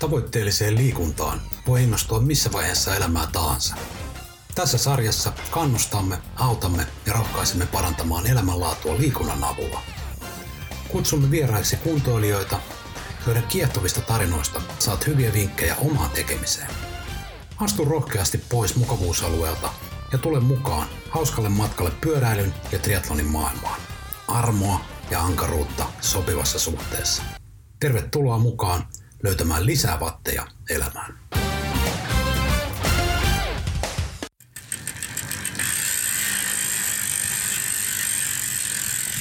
Tavoitteelliseen liikuntaan voi innostua missä vaiheessa elämää tahansa. Tässä sarjassa kannustamme, autamme ja rohkaisemme parantamaan elämänlaatua liikunnan avulla. Kutsumme vieraiksi kuntoilijoita, joiden kiehtovista tarinoista saat hyviä vinkkejä omaan tekemiseen. Astu rohkeasti pois mukavuusalueelta ja tule mukaan hauskalle matkalle pyöräilyn ja triatlonin maailmaan. Armoa ja ankaruutta sopivassa suhteessa. Tervetuloa mukaan löytämään lisää vatteja elämään.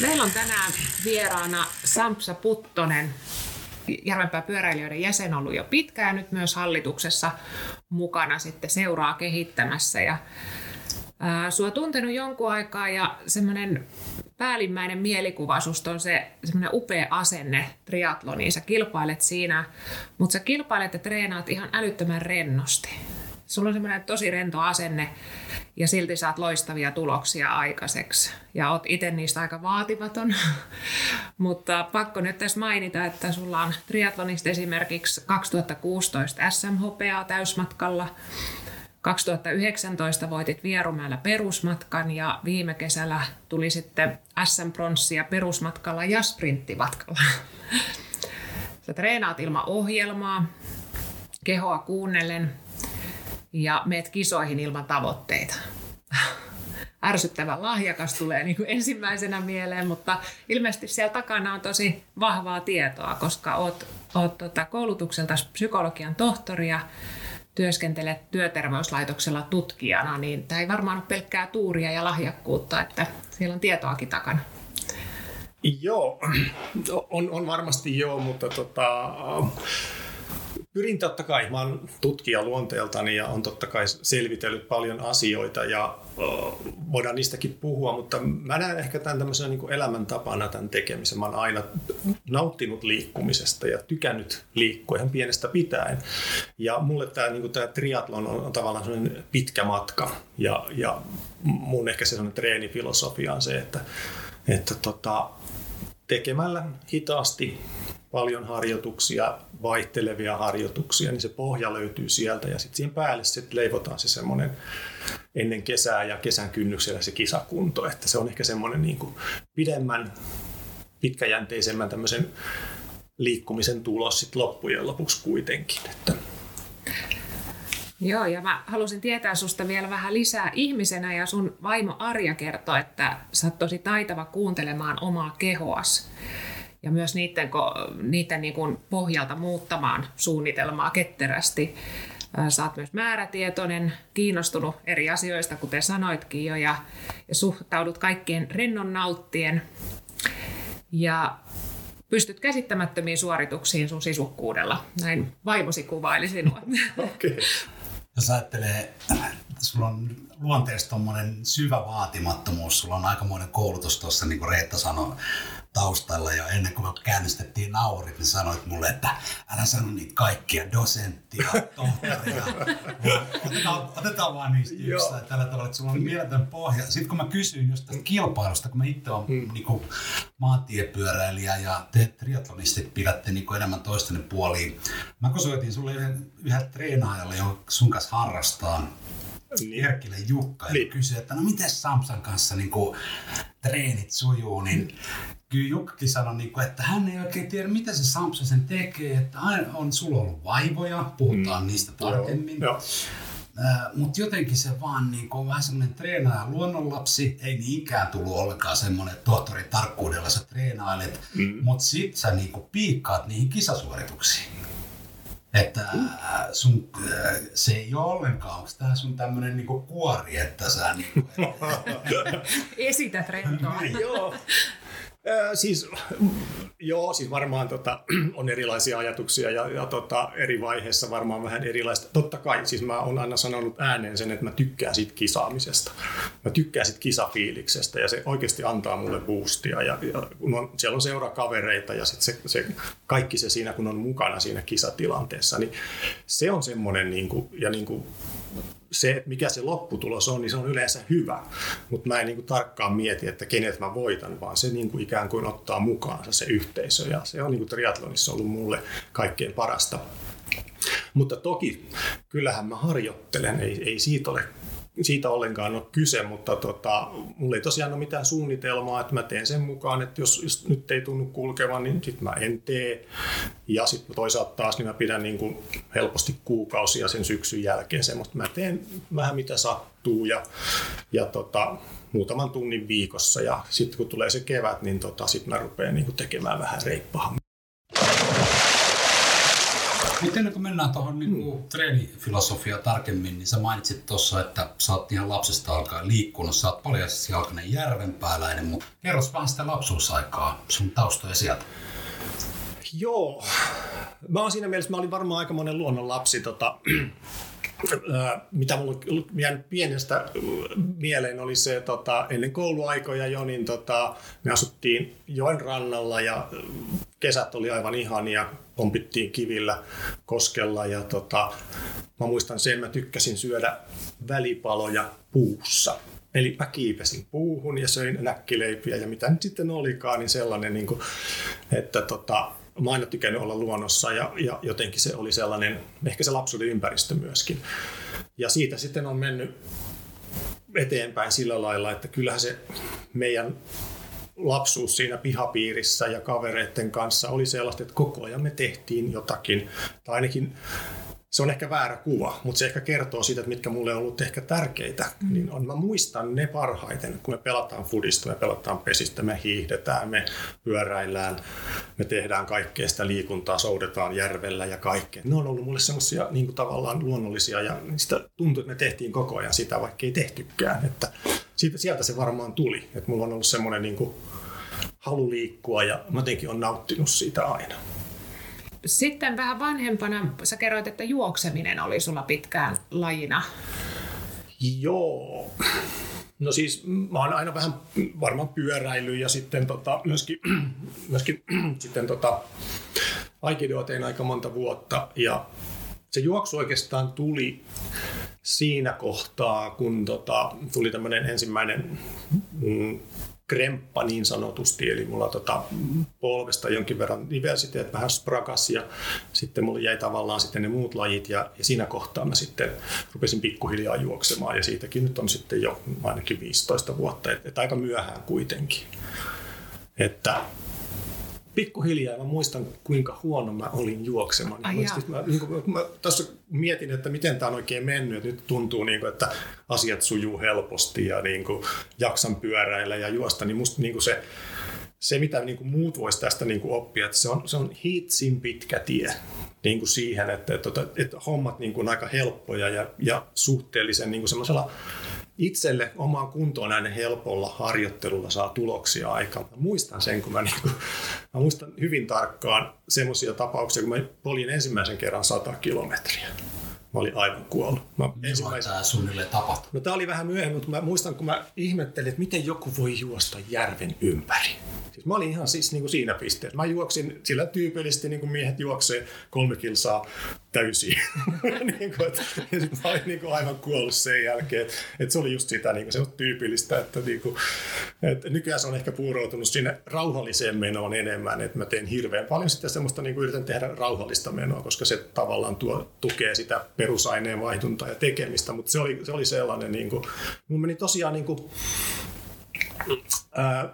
Meillä on tänään vieraana Sampsa Puttonen, Järvenpää pyöräilijöiden jäsen ollut jo pitkään nyt myös hallituksessa mukana sitten seuraa kehittämässä. Ja, sua tuntenut jonkun aikaa ja semmoinen päällimmäinen mielikuva susta on se semmoinen upea asenne triatloniin. Sä kilpailet siinä, mutta sä kilpailet ja treenaat ihan älyttömän rennosti. Sulla on semmoinen tosi rento asenne ja silti saat loistavia tuloksia aikaiseksi. Ja oot itse niistä aika vaatimaton. Mutta pakko nyt tässä mainita, että sulla on triatlonista esimerkiksi 2016 SMHPA täysmatkalla. 2019 voitit Vierumäellä perusmatkan ja viime kesällä tuli sitten SM-pronssia perusmatkalla ja sprinttimatkalla. Sä treenaat ilman ohjelmaa, kehoa kuunnellen ja meet kisoihin ilman tavoitteita. Ärsyttävä lahjakas tulee niin kuin ensimmäisenä mieleen, mutta ilmeisesti siellä takana on tosi vahvaa tietoa, koska oot, oot tota koulutukselta psykologian tohtori ja työskentelet työterveyslaitoksella tutkijana, niin tämä ei varmaan ole pelkkää tuuria ja lahjakkuutta, että siellä on tietoakin takana. Joo, on, on varmasti joo, mutta tota, pyrin totta kai, mä oon tutkija luonteeltani ja on totta kai selvitellyt paljon asioita ja voidaan niistäkin puhua, mutta mä näen ehkä tämän tämmöisenä niin elämäntapana tämän tekemisen. Mä oon aina nauttinut liikkumisesta ja tykännyt liikkua ihan pienestä pitäen. Ja mulle tämä, niin tämä triathlon on, on tavallaan sellainen pitkä matka ja, ja mun ehkä se sellainen treenifilosofia on se, että, että tota, tekemällä hitaasti paljon harjoituksia, vaihtelevia harjoituksia, niin se pohja löytyy sieltä ja sitten siihen päälle sitten leivotaan se semmoinen ennen kesää ja kesän kynnyksellä se kisakunto, että se on ehkä semmoinen niin kuin pidemmän, pitkäjänteisemmän tämmöisen liikkumisen tulos sitten loppujen lopuksi kuitenkin. Että. Joo, ja mä halusin tietää susta vielä vähän lisää ihmisenä, ja sun vaimo Arja kertoo, että sä oot tosi taitava kuuntelemaan omaa kehoas ja myös niiden, niiden niin kuin pohjalta muuttamaan suunnitelmaa ketterästi. Sä oot myös määrätietoinen, kiinnostunut eri asioista, kuten sanoitkin jo, ja, ja suhtaudut kaikkien rennon nauttien. Ja pystyt käsittämättömiin suorituksiin sun sisukkuudella. Näin vaimosi kuvaili sinua. Okay. Jos ajattelee, sulla on luonteessa syvä vaatimattomuus, sulla on aikamoinen koulutus tuossa, niin kuin Reetta sanoi, taustalla ja ennen kuin me käynnistettiin naurit, niin sanoit mulle, että älä sano niitä kaikkia, dosenttia, tohtoria. otetaan, otetaan vaan niistä yksi tällä tavalla, että sulla on mieletön pohja. Sitten kun mä kysyin just tästä kilpailusta, kun mä itse olen hmm. niin kuin, maantiepyöräilijä ja te triatlonistit pidätte niin kuin enemmän toistenne puoliin. Mä kosoitin sulle yhden, yhden treenaajalle, joka sun kanssa harrastaa, niin. Erkkilä Jukka ja niin. kysyi, että no miten Samsan kanssa niin kuin, treenit sujuu, niin kyllä Jukkakin sanoi, niin kuin, että hän ei oikein tiedä, mitä se Samsa sen tekee, että aina on sulla ollut vaivoja, puhutaan mm. niistä tarkemmin. Joo, Mutta jotenkin se vaan niin kuin, vähän semmoinen treenaaja luonnonlapsi, ei niinkään tullut ollenkaan semmoinen, että tohtori tarkkuudella sä treenailet, mm. mutta sit sä niin kuin, piikkaat niihin kisasuorituksiin. Että sun, se ei ole ollenkaan, onko tämä sun tämmöinen niinku kuori, että sä niinku... Esität rentoa. Joo. Siis, joo, siis varmaan tota, on erilaisia ajatuksia ja, ja tota, eri vaiheissa varmaan vähän erilaista. Totta kai, siis mä oon aina sanonut ääneen sen, että mä tykkään siitä kisaamisesta. Mä tykkään siitä kisafiiliksestä ja se oikeasti antaa mulle boostia. Ja, ja kun on, siellä on seurakavereita ja sit se, se, kaikki se siinä, kun on mukana siinä kisatilanteessa, niin se on semmoinen, niin kuin, ja niin kuin, se, mikä se lopputulos on, niin se on yleensä hyvä. Mutta mä en niin kuin tarkkaan mieti, että kenet mä voitan, vaan se niin kuin ikään kuin ottaa mukaansa se yhteisö. Ja se on niin kuin triathlonissa ollut mulle kaikkein parasta Mutta toki, kyllähän mä harjoittelen, ei, ei siitä ole siitä ollenkaan ole kyse, mutta tota, mulla ei tosiaan ole mitään suunnitelmaa, että mä teen sen mukaan, että jos, jos nyt ei tunnu kulkevan, niin sitten mä en tee. Ja sitten toisaalta taas niin mä pidän niin kuin helposti kuukausia sen syksyn jälkeen semmoista. Mä teen vähän mitä sattuu ja, ja tota, muutaman tunnin viikossa ja sitten kun tulee se kevät, niin tota, sitten mä rupean niin kuin tekemään vähän reippaammin. Miten kun mennään tuohon niin mm. treenifilosofiaan tarkemmin, niin sä mainitsit tuossa, että sä oot ihan lapsesta alkaen liikkunut, sä oot paljon jalkainen järvenpääläinen, mutta kerros vähän sitä lapsuusaikaa, sun taustoja sieltä. Joo, mä oon siinä mielessä, mä olin varmaan aika monen luonnon lapsi. Tota, mitä mulla on jäänyt pienestä mieleen oli se, tota, ennen kouluaikoja jo, niin tota, me asuttiin joen rannalla ja kesät oli aivan ihania, pompittiin kivillä koskella ja tota, mä muistan sen, mä tykkäsin syödä välipaloja puussa. Eli mä kiipesin puuhun ja söin näkkileipiä ja mitä nyt sitten olikaan, niin sellainen, niin kuin, että tota, mä aina tykännyt olla luonnossa ja, ja jotenkin se oli sellainen, ehkä se lapsuuden ympäristö myöskin. Ja siitä sitten on mennyt eteenpäin sillä lailla, että kyllähän se meidän lapsuus siinä pihapiirissä ja kavereiden kanssa oli sellaista, että koko ajan me tehtiin jotakin, tai ainakin se on ehkä väärä kuva, mutta se ehkä kertoo siitä, että mitkä mulle on ollut ehkä tärkeitä. Mm. Niin on, mä muistan ne parhaiten, kun me pelataan fudista, me pelataan pesistä, me hiihdetään, me pyöräillään, me tehdään kaikkea sitä liikuntaa, soudetaan järvellä ja kaikkea. Ne on ollut mulle semmoisia niin tavallaan luonnollisia ja sitä tuntuu, että me tehtiin koko ajan sitä, vaikka ei tehtykään. Että siitä, sieltä se varmaan tuli, että mulla on ollut semmoinen niin kuin halu liikkua ja mä jotenkin on nauttinut siitä aina. Sitten vähän vanhempana sä kerroit, että juokseminen oli sulla pitkään lajina. Joo. No siis mä oon aina vähän varmaan pyöräily ja sitten tota, myöskin, myöskin sitten tota, Aikidoa tein aika monta vuotta ja se juoksu oikeastaan tuli siinä kohtaa, kun tota, tuli tämmöinen ensimmäinen mm, kremppa niin sanotusti, eli mulla tota, polvesta jonkin verran diversiteet vähän sprakas ja sitten mulla jäi tavallaan sitten ne muut lajit ja, ja siinä kohtaa mä sitten rupesin pikkuhiljaa juoksemaan ja siitäkin nyt on sitten jo ainakin 15 vuotta, että et aika myöhään kuitenkin. Että pikkuhiljaa mä muistan, kuinka huono mä olin juoksemaan. Ai mä, niin kuin, mä tässä mietin, että miten tämä on oikein mennyt. Että nyt tuntuu, niin kuin, että asiat sujuu helposti ja niin kuin, jaksan pyöräillä ja juosta. Niin musta niin kuin se, se, mitä niin kuin muut voisi tästä niin kuin oppia, että se on, se on hitsin pitkä tie niin kuin siihen, että, että, että, että hommat niin kuin aika helppoja ja, ja suhteellisen niin kuin semmoisella itselle omaan kuntoon näin helpolla harjoittelulla saa tuloksia aikaan. Mä muistan sen, kun mä, niin kuin, mä muistan hyvin tarkkaan semmoisia tapauksia, kun mä polin ensimmäisen kerran 100 kilometriä. Mä olin aivan kuollut. Mä ensimmäisen... tämä suunnilleen tapahtui? No tämä oli vähän myöhemmin, mutta mä muistan, kun mä ihmettelin, että miten joku voi juosta järven ympäri. Siis mä olin ihan siis niin kuin siinä pisteessä. Mä juoksin sillä tyypillisesti, niin kuin miehet juoksee kolme kilsaa täysin. niin kuin, että, ja sit mä olin niin kuin aivan kuollut sen jälkeen. Että, että se oli just sitä niin kuin, se on tyypillistä, että, niin kuin, että nykyään se on ehkä puuroutunut sinne rauhalliseen menoon enemmän. Että mä teen hirveän paljon sitten semmoista, niin kuin yritän tehdä rauhallista menoa, koska se tavallaan tuo, tukee sitä perusaineen vaihduntaa ja tekemistä. Mutta se oli, se oli sellainen, niin kuin, mun meni tosiaan niin kuin, Ää,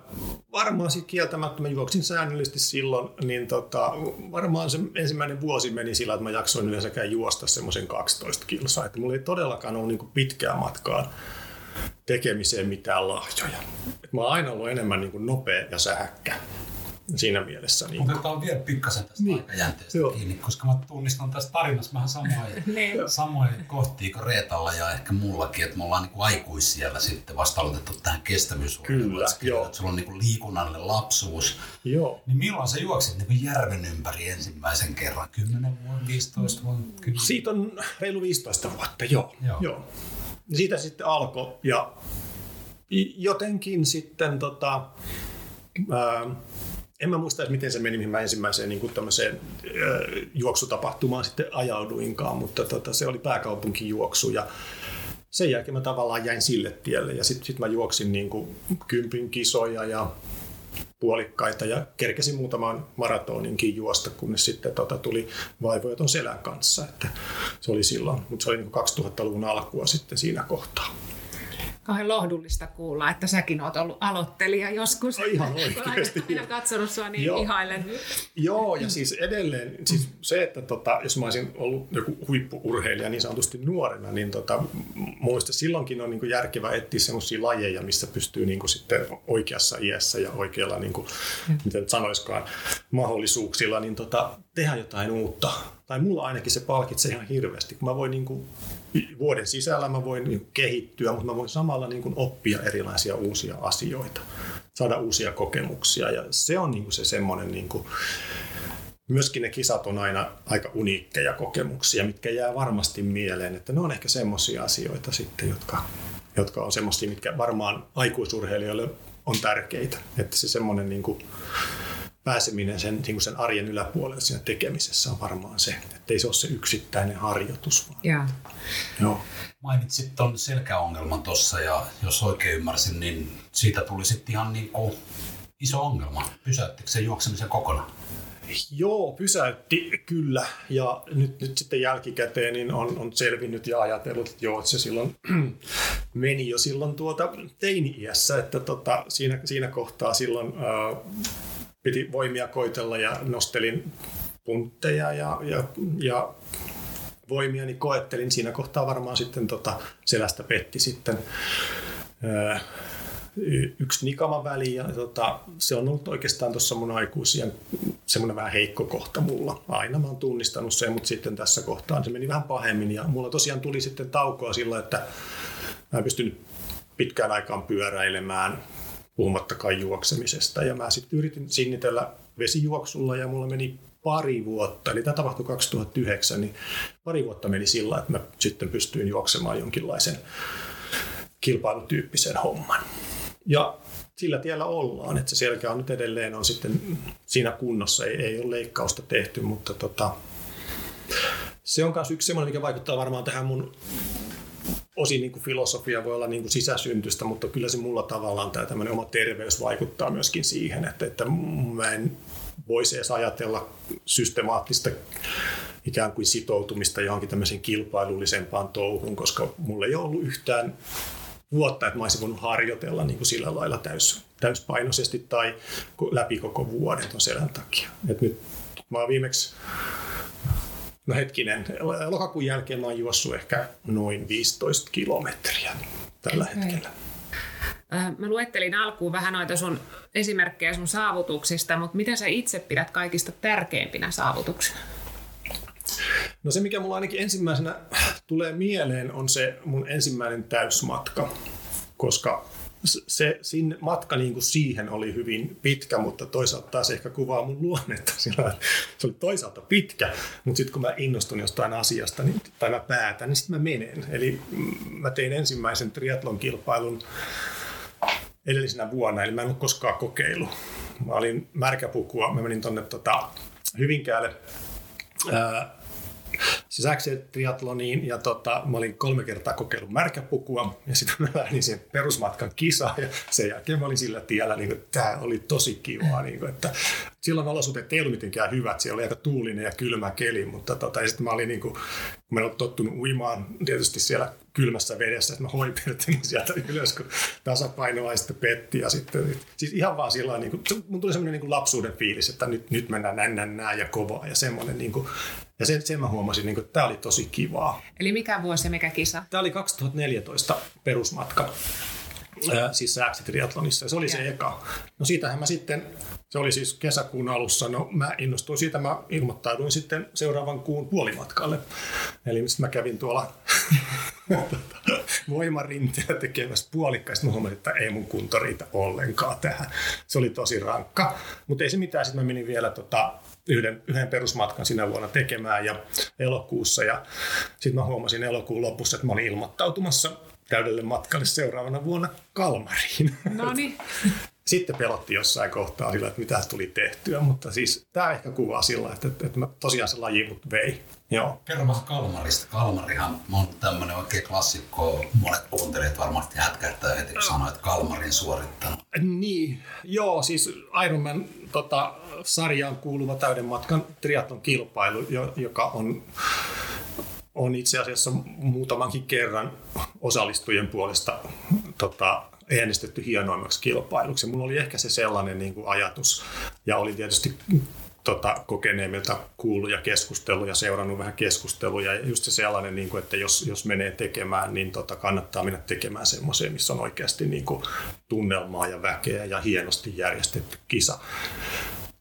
varmaan sitten kieltämättä mä juoksin säännöllisesti silloin, niin tota, varmaan se ensimmäinen vuosi meni sillä, että mä jaksoin yleensäkään juosta semmoisen 12 kilsaa. Että mulla ei todellakaan ollut niinku pitkää matkaa tekemiseen mitään lahjoja. Et mä oon aina ollut enemmän niinku nopea ja sähäkkä siinä mielessä. Niin Otetaan vielä pikkasen tästä niin. aikajänteestä Joo. kiinni, koska mä tunnistan tästä tarinassa vähän samoja, niin. samoja kohtia kuin Reetalla ja ehkä mullakin, että me ollaan niin aikuisia siellä sitten aloitettu tähän kestävyysurheiluun. Kyllä, joo. Että sulla on niin liikunnallinen lapsuus. Joo. Niin milloin sä juoksit niin järven ympäri ensimmäisen kerran? 10 vuotta, 15 vuotta? 10? Siitä on reilu 15 vuotta, joo. joo. joo. Siitä sitten alkoi ja jotenkin sitten tota, ää, en mä muista, miten se meni, mihin mä ensimmäiseen niin tämmöiseen äh, juoksutapahtumaan sitten ajauduinkaan, mutta tota, se oli pääkaupunkijuoksu ja sen jälkeen mä tavallaan jäin sille tielle ja sitten sit mä juoksin niin kuin kympin kisoja ja puolikkaita ja kerkesin muutaman maratoninkin juosta, kunnes sitten tota, tuli vaivoja ton selän kanssa. Että se oli silloin, mutta se oli niin 2000-luvun alkua sitten siinä kohtaa kauhean lohdullista kuulla, että säkin oot ollut aloittelija joskus. No ihan oikeasti. Olen aina katsonut sua niin Joo. ihailen. Joo, ja siis edelleen, siis se, että tota, jos mä olisin ollut joku huippuurheilija niin sanotusti nuorena, niin tota, muista silloinkin on niin järkevä etsiä sellaisia lajeja, missä pystyy niin sitten oikeassa iässä ja oikealla, niin kuin, miten sanoiskaan, mahdollisuuksilla, niin tota, tehdä jotain uutta. Tai mulla ainakin se palkitsee ihan hirveästi, kun mä voin niin kuin vuoden sisällä mä voin niin kehittyä, mutta mä voin samalla niin oppia erilaisia uusia asioita, saada uusia kokemuksia. Ja se on niin se semmoinen, niin kuin, myöskin ne kisat on aina aika uniikkeja kokemuksia, mitkä jää varmasti mieleen, että ne on ehkä semmoisia asioita sitten, jotka, jotka on semmoisia, mitkä varmaan aikuisurheilijoille on tärkeitä, että se semmoinen niin kuin, pääseminen sen, niin sen arjen yläpuolelle siinä tekemisessä on varmaan se, että ei se ole se yksittäinen harjoitus. Vaan. Ja. Joo. Mainitsit tuon selkäongelman tuossa ja jos oikein ymmärsin, niin siitä tuli sitten ihan niin kuin iso ongelma. Pysäyttikö se juoksemisen kokonaan? Joo, pysäytti kyllä. Ja nyt, nyt sitten jälkikäteen niin on, on selvinnyt ja ajatellut, että joo, että se silloin meni jo silloin tuota teini-iässä, että tota, siinä, siinä kohtaa silloin ää, piti voimia koitella ja nostelin puntteja ja, ja, ja voimiani koettelin. Siinä kohtaa varmaan sitten tota selästä petti sitten ää, yksi nikama väli ja tota, se on ollut oikeastaan tuossa mun aikuisien semmoinen vähän heikko kohta mulla. Aina mä oon tunnistanut sen, mutta sitten tässä kohtaa se meni vähän pahemmin ja mulla tosiaan tuli sitten taukoa sillä, että mä en pystynyt pitkään aikaan pyöräilemään puhumattakaan juoksemisesta. Ja mä sitten yritin sinnitellä vesijuoksulla ja mulla meni pari vuotta, eli tämä tapahtui 2009, niin pari vuotta meni sillä, että mä sitten pystyin juoksemaan jonkinlaisen kilpailutyyppisen homman. Ja sillä tiellä ollaan, että se selkä on nyt edelleen on sitten siinä kunnossa, ei, ei ole leikkausta tehty, mutta tota, se on myös yksi semmoinen, mikä vaikuttaa varmaan tähän mun osin niin kuin filosofia voi olla niin kuin sisäsyntystä, mutta kyllä se mulla tavallaan tämä tämmöinen oma terveys vaikuttaa myöskin siihen, että, että mä en voisi edes ajatella systemaattista ikään kuin sitoutumista johonkin tämmöiseen kilpailullisempaan touhuun, koska mulla ei ollut yhtään vuotta, että mä olisin voinut harjoitella niin kuin sillä lailla täys, täyspainoisesti tai läpi koko vuoden ton selän takia. Et nyt mä oon viimeksi No hetkinen, lokakuun jälkeen mä oon juossut ehkä noin 15 kilometriä tällä hetkellä. Mä luettelin alkuun vähän noita sun esimerkkejä sun saavutuksista, mutta mitä sä itse pidät kaikista tärkeimpinä saavutuksina? No se, mikä mulla ainakin ensimmäisenä tulee mieleen, on se mun ensimmäinen täysmatka, koska se sinne, matka niin kuin siihen oli hyvin pitkä, mutta toisaalta taas ehkä kuvaa mun luonnetta sillä, se oli toisaalta pitkä, mutta sitten kun mä innostun jostain asiasta niin, tai mä päätän, niin sitten mä menen. Eli mä tein ensimmäisen triatlon kilpailun edellisenä vuonna, eli mä en ole koskaan kokeillut. Mä olin märkäpukua, mä menin tonne tota, Hyvinkäälle ää, sisäkseen triatloniin ja tota, mä olin kolme kertaa kokeillut märkäpukua ja sitten mä lähdin sen perusmatkan kisaan ja sen jälkeen mä olin sillä tiellä, niin tämä oli tosi kivaa. Niin kuin, että silloin olosuhteet ei ollut mitenkään hyvät, siellä oli aika tuulinen ja kylmä keli, mutta tota, sitten mä olin niin kuin, kun mä olen tottunut uimaan tietysti siellä kylmässä vedessä, että mä hoipeltelin sieltä ylös, kun tasapainoa sitten petti. Ja sitten, siis ihan vaan sillä niin kuin, mun tuli semmoinen niin kuin lapsuuden fiilis, että nyt, nyt mennään näin, näin, näin ja kovaa ja semmoinen niin kuin, ja sen, sen mä huomasin, niin kuin, että tämä oli tosi kivaa. Eli mikä vuosi ja mikä kisa? Tämä oli 2014 perusmatka, siis sääksitriatlonissa, ja se oli se eka. No siitähän mä sitten, se oli siis kesäkuun alussa, no mä innostuin siitä, mä ilmoittauduin sitten seuraavan kuun puolimatkalle. Eli mä kävin tuolla voimarinteellä tekemässä puolikkaista. Mä huomasin, että ei mun kunto riitä ollenkaan tähän. Se oli tosi rankka. Mutta ei se mitään, sitten mä menin vielä tota, yhden, yhden perusmatkan sinä vuonna tekemään ja elokuussa. Ja sitten mä huomasin elokuun lopussa, että mä olin ilmoittautumassa täydelle matkalle seuraavana vuonna Kalmariin. No niin. sitten pelotti jossain kohtaa sillä, että mitä tuli tehtyä, mutta siis tämä ehkä kuvaa sillä, että, että, että mä tosiaan se laji mut vei. Joo. Kerro vähän Kalmarista. Kalmarihan on tämmöinen oikein klassikko. Monet kuuntelijat varmasti hätkähtää heti, kun sanoo, että Kalmarin suorittanut. Niin, joo, siis Ironman tota, sarjaan kuuluva täyden matkan triatlon kilpailu, joka on on itse asiassa muutamankin kerran osallistujien puolesta tota, äänestetty hienoimmaksi kilpailuksi. Mulla oli ehkä se sellainen niin kuin ajatus, ja oli tietysti tota, kokeneemmilta kuullut ja keskustellut ja seurannut vähän keskusteluja. Ja just se sellainen, niin kuin, että jos, jos menee tekemään, niin tota, kannattaa mennä tekemään semmoiseen, missä on oikeasti niin kuin, tunnelmaa ja väkeä ja hienosti järjestetty kisa.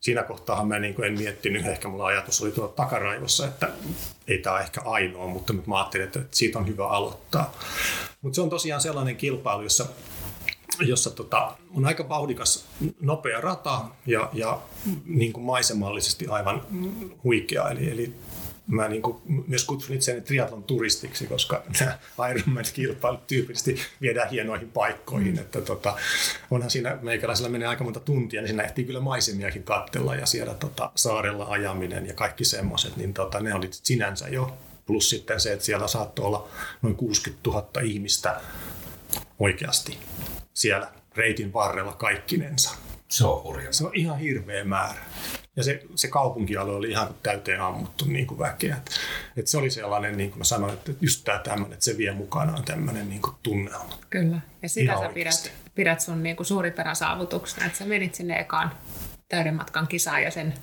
Siinä kohtaa mä niin en miettinyt, ehkä mulla ajatus oli tuolla takaraivossa, että ei tämä ehkä ainoa, mutta mä ajattelin, että siitä on hyvä aloittaa. Mutta se on tosiaan sellainen kilpailu, jossa jossa tota, on aika vauhdikas, nopea rata ja, ja niin kuin maisemallisesti aivan huikea. Eli, eli mä niin kuin myös kutsun itseäni triatlon turistiksi, koska nämä Ironman-kilpailut tyypillisesti viedään hienoihin paikkoihin. Mm. Että tota, onhan siinä meikäläisellä menee aika monta tuntia, niin siinä ehtii kyllä maisemiakin kattella ja siellä tota, saarella ajaminen ja kaikki semmoiset, niin tota, ne oli sinänsä jo. Plus sitten se, että siellä saattoi olla noin 60 000 ihmistä oikeasti siellä reitin varrella kaikkinensa. Se on hurja. Se on ihan hirveä määrä. Ja se, se kaupunkialue oli ihan täyteen ammuttu niin kuin väkeä. Et, et se oli sellainen, niin kuin mä sanoin, että just tämä tämmöinen, että se vie mukanaan tämmöinen niin kuin tunnelma. Kyllä. Ja sitä ihan sä pidät, pidät sun niin kuin suurimpana saavutuksena, että sä menit sinne ekaan täyden matkan kisaan ja sen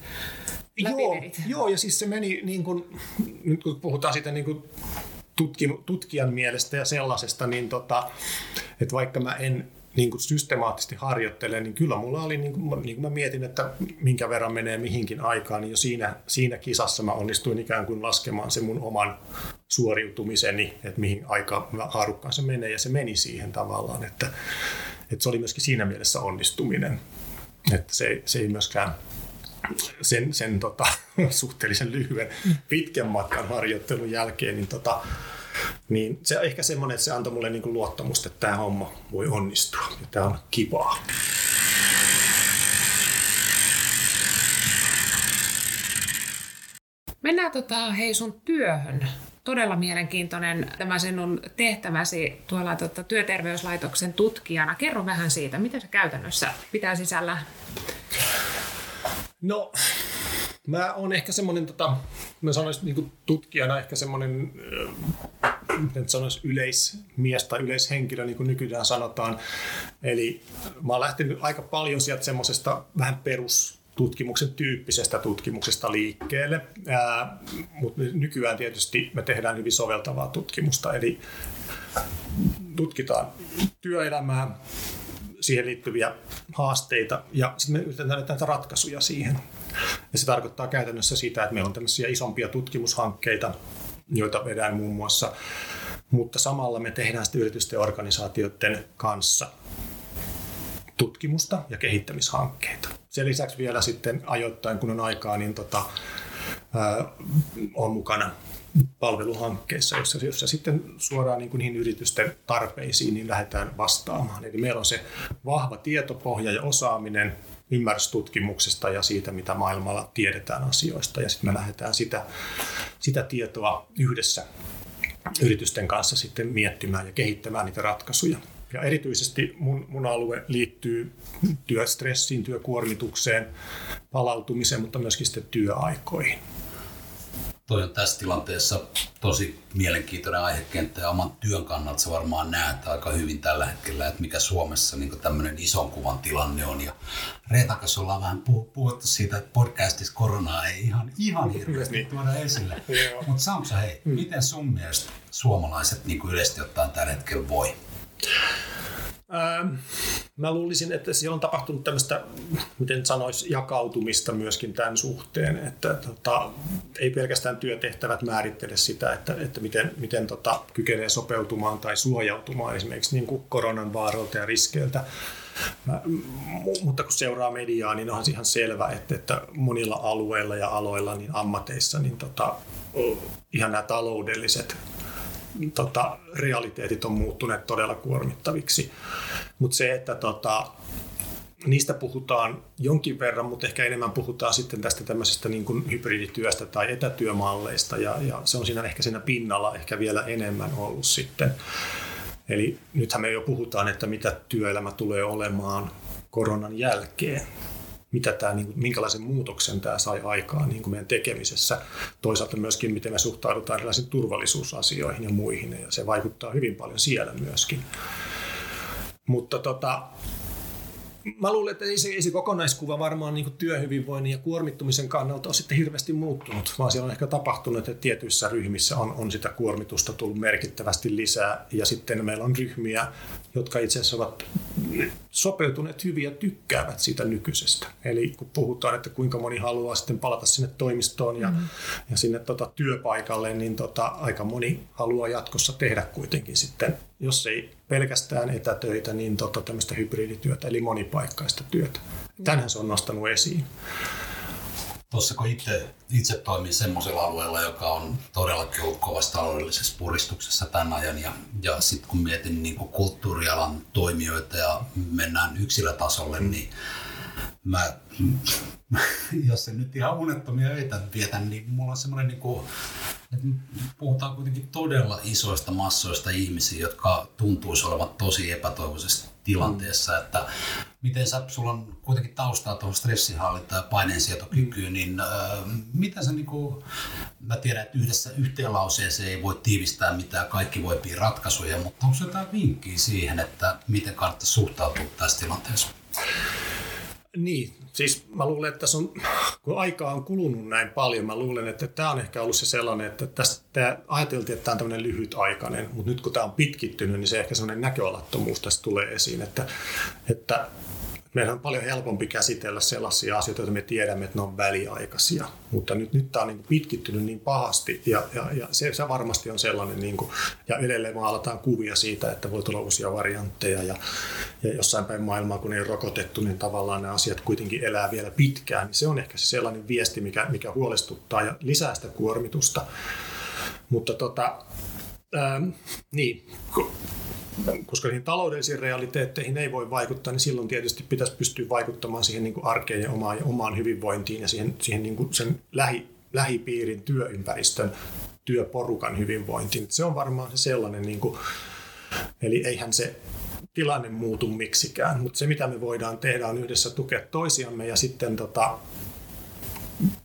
joo, joo, ja siis se meni niin kuin, nyt kun puhutaan siitä niin kuin tutkijan mielestä ja sellaisesta, niin tota, että vaikka mä en niin kuin systemaattisesti harjoittelen, niin kyllä mulla oli, niin kuin, niin kuin mä mietin, että minkä verran menee mihinkin aikaan, niin jo siinä, siinä kisassa mä onnistuin ikään kuin laskemaan se mun oman suoriutumiseni, että mihin aika haarukkaan se menee, ja se meni siihen tavallaan, että, että se oli myöskin siinä mielessä onnistuminen, että se, se ei myöskään sen, sen tota, suhteellisen lyhyen pitkän matkan harjoittelun jälkeen, niin tota, niin se on ehkä semmoinen, että se antoi mulle niin kuin luottamusta, että tämä homma voi onnistua ja tämä on kivaa. Mennään tota, hei sun työhön. Todella mielenkiintoinen tämä sinun tehtäväsi tuolla tota, työterveyslaitoksen tutkijana. Kerro vähän siitä, mitä se käytännössä pitää sisällä? No, mä oon ehkä semmoinen, tota, mä sanoisin niin tutkijana ehkä semmoinen miten sanoisi, yleismies tai yleishenkilö, niin kuin nykyään sanotaan. Eli mä oon lähtenyt aika paljon sieltä semmoisesta vähän perus tutkimuksen tyyppisestä tutkimuksesta liikkeelle, mutta nykyään tietysti me tehdään hyvin soveltavaa tutkimusta, eli tutkitaan työelämää, siihen liittyviä haasteita ja sitten me yritetään näitä ratkaisuja siihen. Ja se tarkoittaa käytännössä sitä, että meillä on tämmöisiä isompia tutkimushankkeita, joita vedään muun muassa, mutta samalla me tehdään sitten yritysten ja organisaatioiden kanssa tutkimusta ja kehittämishankkeita. Sen lisäksi vielä sitten ajoittain, kun on aikaa, niin tota, on mukana palveluhankkeissa, jossa, jossa sitten suoraan niin kuin niihin yritysten tarpeisiin niin lähdetään vastaamaan. Eli meillä on se vahva tietopohja ja osaaminen, ymmärrys tutkimuksesta ja siitä, mitä maailmalla tiedetään asioista. Ja sitten me lähdetään sitä, sitä tietoa yhdessä yritysten kanssa sitten miettimään ja kehittämään niitä ratkaisuja. Ja erityisesti mun, mun alue liittyy työstressiin, työkuormitukseen, palautumiseen, mutta myöskin sitten työaikoihin toi on tässä tilanteessa tosi mielenkiintoinen aihekenttä ja oman työn kannalta sä varmaan näet aika hyvin tällä hetkellä, että mikä Suomessa niin tämmöinen ison kuvan tilanne on. Ja Reetan kanssa ollaan vähän puhuttu siitä, että podcastissa koronaa ei ihan, ihan hirveästi niin. tuoda esille. Mutta Samsa, hei, mm. miten sun mielestä suomalaiset niin yleisesti ottaen tällä hetkellä voi? Ähm, mä luulisin, että siellä on tapahtunut tämmöistä, miten sanoisi, jakautumista myöskin tämän suhteen, että tota, ei pelkästään työtehtävät määrittele sitä, että, että miten, miten tota, kykenee sopeutumaan tai suojautumaan esimerkiksi niin kuin koronan vaaralta ja riskeiltä. Mä, mutta kun seuraa mediaa, niin onhan ihan selvä, että, että monilla alueilla ja aloilla, niin ammateissa, niin tota, ihan nämä taloudelliset tota, realiteetit on muuttuneet todella kuormittaviksi. Mutta se, että tota, niistä puhutaan jonkin verran, mutta ehkä enemmän puhutaan sitten tästä tämmöisestä niin kuin hybridityöstä tai etätyömalleista ja, ja se on siinä ehkä siinä pinnalla ehkä vielä enemmän ollut sitten. Eli nythän me jo puhutaan, että mitä työelämä tulee olemaan koronan jälkeen mitä tämä, niin kuin, minkälaisen muutoksen tämä sai aikaan niin kuin meidän tekemisessä. Toisaalta myöskin, miten me suhtaudutaan erilaisiin turvallisuusasioihin ja muihin, ja se vaikuttaa hyvin paljon siellä myöskin. Mutta tota, mä luulen, että ei se, ei se kokonaiskuva varmaan niin työhyvinvoinnin ja kuormittumisen kannalta ole sitten hirveästi muuttunut, vaan siellä on ehkä tapahtunut, että tietyissä ryhmissä on, on sitä kuormitusta tullut merkittävästi lisää, ja sitten meillä on ryhmiä, jotka itse asiassa ovat sopeutuneet hyvin ja tykkäävät siitä nykyisestä. Eli kun puhutaan, että kuinka moni haluaa sitten palata sinne toimistoon ja, mm-hmm. ja sinne tota työpaikalle, niin tota, aika moni haluaa jatkossa tehdä kuitenkin sitten, jos ei pelkästään etätöitä, niin tota, tämmöistä hybridityötä, eli monipaikkaista työtä. Tänhän se on nostanut esiin tuossa kun itse, itse toimin semmoisella alueella, joka on todellakin ollut kovassa taloudellisessa puristuksessa tämän ajan ja, ja sitten kun mietin niin kuin kulttuurialan toimijoita ja mennään yksilötasolle, mm. niin mä, jos se nyt ihan unettomia öitä vietän, niin mulla on semmoinen niin kuin, että puhutaan kuitenkin todella isoista massoista ihmisiä, jotka tuntuisi olevan tosi epätoivoisesti tilanteessa, että miten sä, sulla on kuitenkin taustaa tuohon stressinhallintaan ja paineensietokykyyn, niin äh, mitä sä niinku, mä tiedän, että yhdessä yhteen lauseeseen ei voi tiivistää mitään kaikki voi ratkaisuja, mutta onko jotain vinkkiä siihen, että miten kannattaa suhtautua tässä tilanteessa? Niin, siis mä luulen, että tässä on, kun aikaa on kulunut näin paljon, mä luulen, että tämä on ehkä ollut se sellainen, että tästä ajateltiin, että tämä on tämmöinen lyhytaikainen, mutta nyt kun tämä on pitkittynyt, niin se ehkä semmoinen näköalattomuus tästä tulee esiin, että, että meidän on paljon helpompi käsitellä sellaisia asioita, joita me tiedämme, että ne on väliaikaisia. Mutta nyt, nyt tämä on niin pitkittynyt niin pahasti ja, ja, ja se, se, varmasti on sellainen, niin kuin, ja edelleen maalataan kuvia siitä, että voi tulla uusia variantteja ja, ja jossain päin maailmaa, kun ei rokotettu, niin tavallaan nämä asiat kuitenkin elää vielä pitkään. Se on ehkä se sellainen viesti, mikä, mikä huolestuttaa ja lisää sitä kuormitusta. Mutta tota, ähm, niin, koska niihin taloudellisiin realiteetteihin ei voi vaikuttaa, niin silloin tietysti pitäisi pystyä vaikuttamaan siihen niin kuin arkeen ja omaan, ja omaan hyvinvointiin ja siihen, siihen niin kuin sen lähi, lähipiirin työympäristön työporukan hyvinvointiin. Se on varmaan se sellainen, niin kuin, eli eihän se tilanne muutu miksikään, mutta se mitä me voidaan tehdä on yhdessä tukea toisiamme ja sitten tota,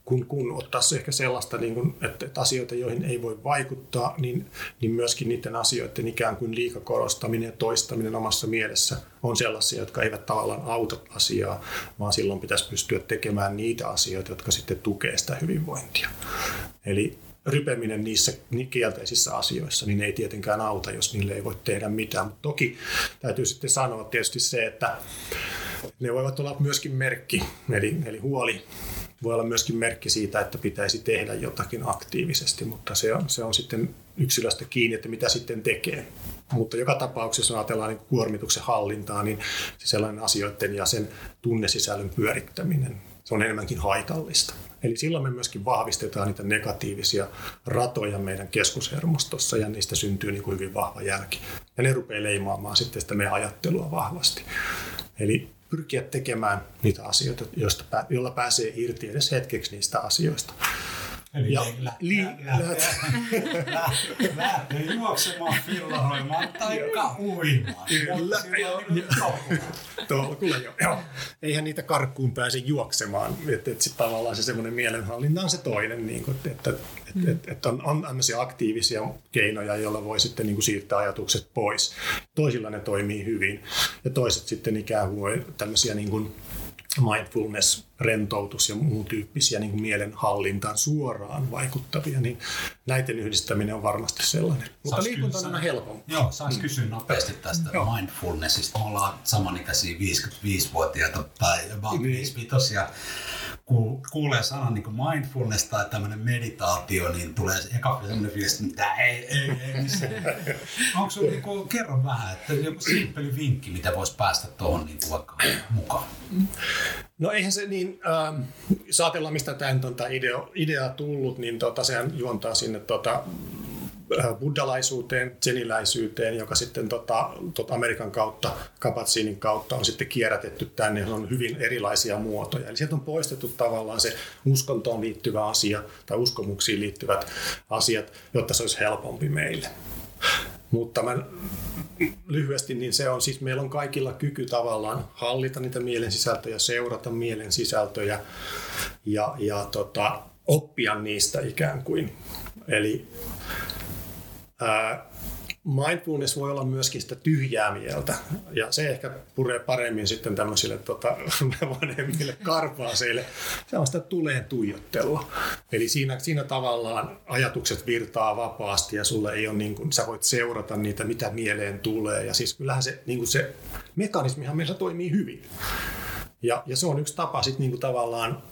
kun, kun ottaisi ehkä sellaista, niin kuin, että, että asioita, joihin ei voi vaikuttaa, niin, niin myöskin niiden asioiden ikään kuin liikakorostaminen ja toistaminen omassa mielessä on sellaisia, jotka eivät tavallaan auta asiaa, vaan silloin pitäisi pystyä tekemään niitä asioita, jotka sitten tukee sitä hyvinvointia. Eli rypeminen niissä kielteisissä asioissa, niin ei tietenkään auta, jos niille ei voi tehdä mitään. Mutta toki täytyy sitten sanoa tietysti se, että ne voivat olla myöskin merkki, eli, eli huoli voi olla myöskin merkki siitä, että pitäisi tehdä jotakin aktiivisesti, mutta se on, se on sitten yksilöstä kiinni, että mitä sitten tekee. Mutta joka tapauksessa, jos ajatellaan niin kuormituksen hallintaa, niin se sellainen asioiden ja sen tunnesisällön pyörittäminen, se on enemmänkin haitallista. Eli silloin me myöskin vahvistetaan niitä negatiivisia ratoja meidän keskushermostossa ja niistä syntyy niin kuin hyvin vahva jälki. Ja ne rupeaa leimaamaan sitten sitä meidän ajattelua vahvasti. Eli pyrkiä tekemään niitä asioita, joista, jolla pääsee irti edes hetkeksi niistä asioista. Eli ja li- lähtee juoksemaan, fillaroimaan tai uimaan. Kyllä. Tuolla jo. Joo. Eihän niitä karkkuun pääse juoksemaan. Että, sit tavallaan se semmoinen mielenhallinta on se toinen, niin kuin, että, että, mm. että, että on, on tämmöisiä aktiivisia keinoja, joilla voi sitten niin kuin siirtää ajatukset pois. Toisilla ne toimii hyvin ja toiset sitten ikään kuin tämmöisiä niin kuin mindfulness, rentoutus ja muun tyyppisiä niin mielenhallintaan suoraan vaikuttavia, niin näiden yhdistäminen on varmasti sellainen. Mutta liikunta on aina helpompi. Joo, saisi mm. kysyä nopeasti tästä Joo. mindfulnessista. Me ollaan samanikäisiä 55-vuotiaita tai about niin. 55 kuulee sanan niin mindfulness tai tämmöinen meditaatio, niin tulee eka sellainen viesti, että ei, ei, ei missään. Onko sinulla, niin kuin, kerro vähän, että joku simppeli vinkki, mitä voisi päästä tuohon niin vaikka mukaan? No eihän se niin, äh, saatellaan mistä tämä on tämä idea, idea tullut, niin tota, sehän juontaa sinne tota, buddhalaisuuteen, zeniläisyyteen, joka sitten tota, tota Amerikan kautta, kapatsiinin kautta on sitten kierrätetty tänne, on hyvin erilaisia muotoja. Eli sieltä on poistettu tavallaan se uskontoon liittyvä asia tai uskomuksiin liittyvät asiat, jotta se olisi helpompi meille. Mutta mä lyhyesti, niin se on siis, meillä on kaikilla kyky tavallaan hallita niitä mielen sisältöjä, seurata mielen sisältöjä ja, ja tota, oppia niistä ikään kuin. Eli mindfulness voi olla myöskin sitä tyhjää mieltä, ja se ehkä puree paremmin sitten tämmöisille tota, vanhemmille karpaaseille. Se on sitä tuleen tuijottelua. Eli siinä, siinä tavallaan ajatukset virtaa vapaasti, ja sulle ei ole niin kuin, sä voit seurata niitä, mitä mieleen tulee. Ja siis kyllähän se, niin kuin se mekanismihan meillä toimii hyvin. Ja, ja se on yksi tapa sitten niin tavallaan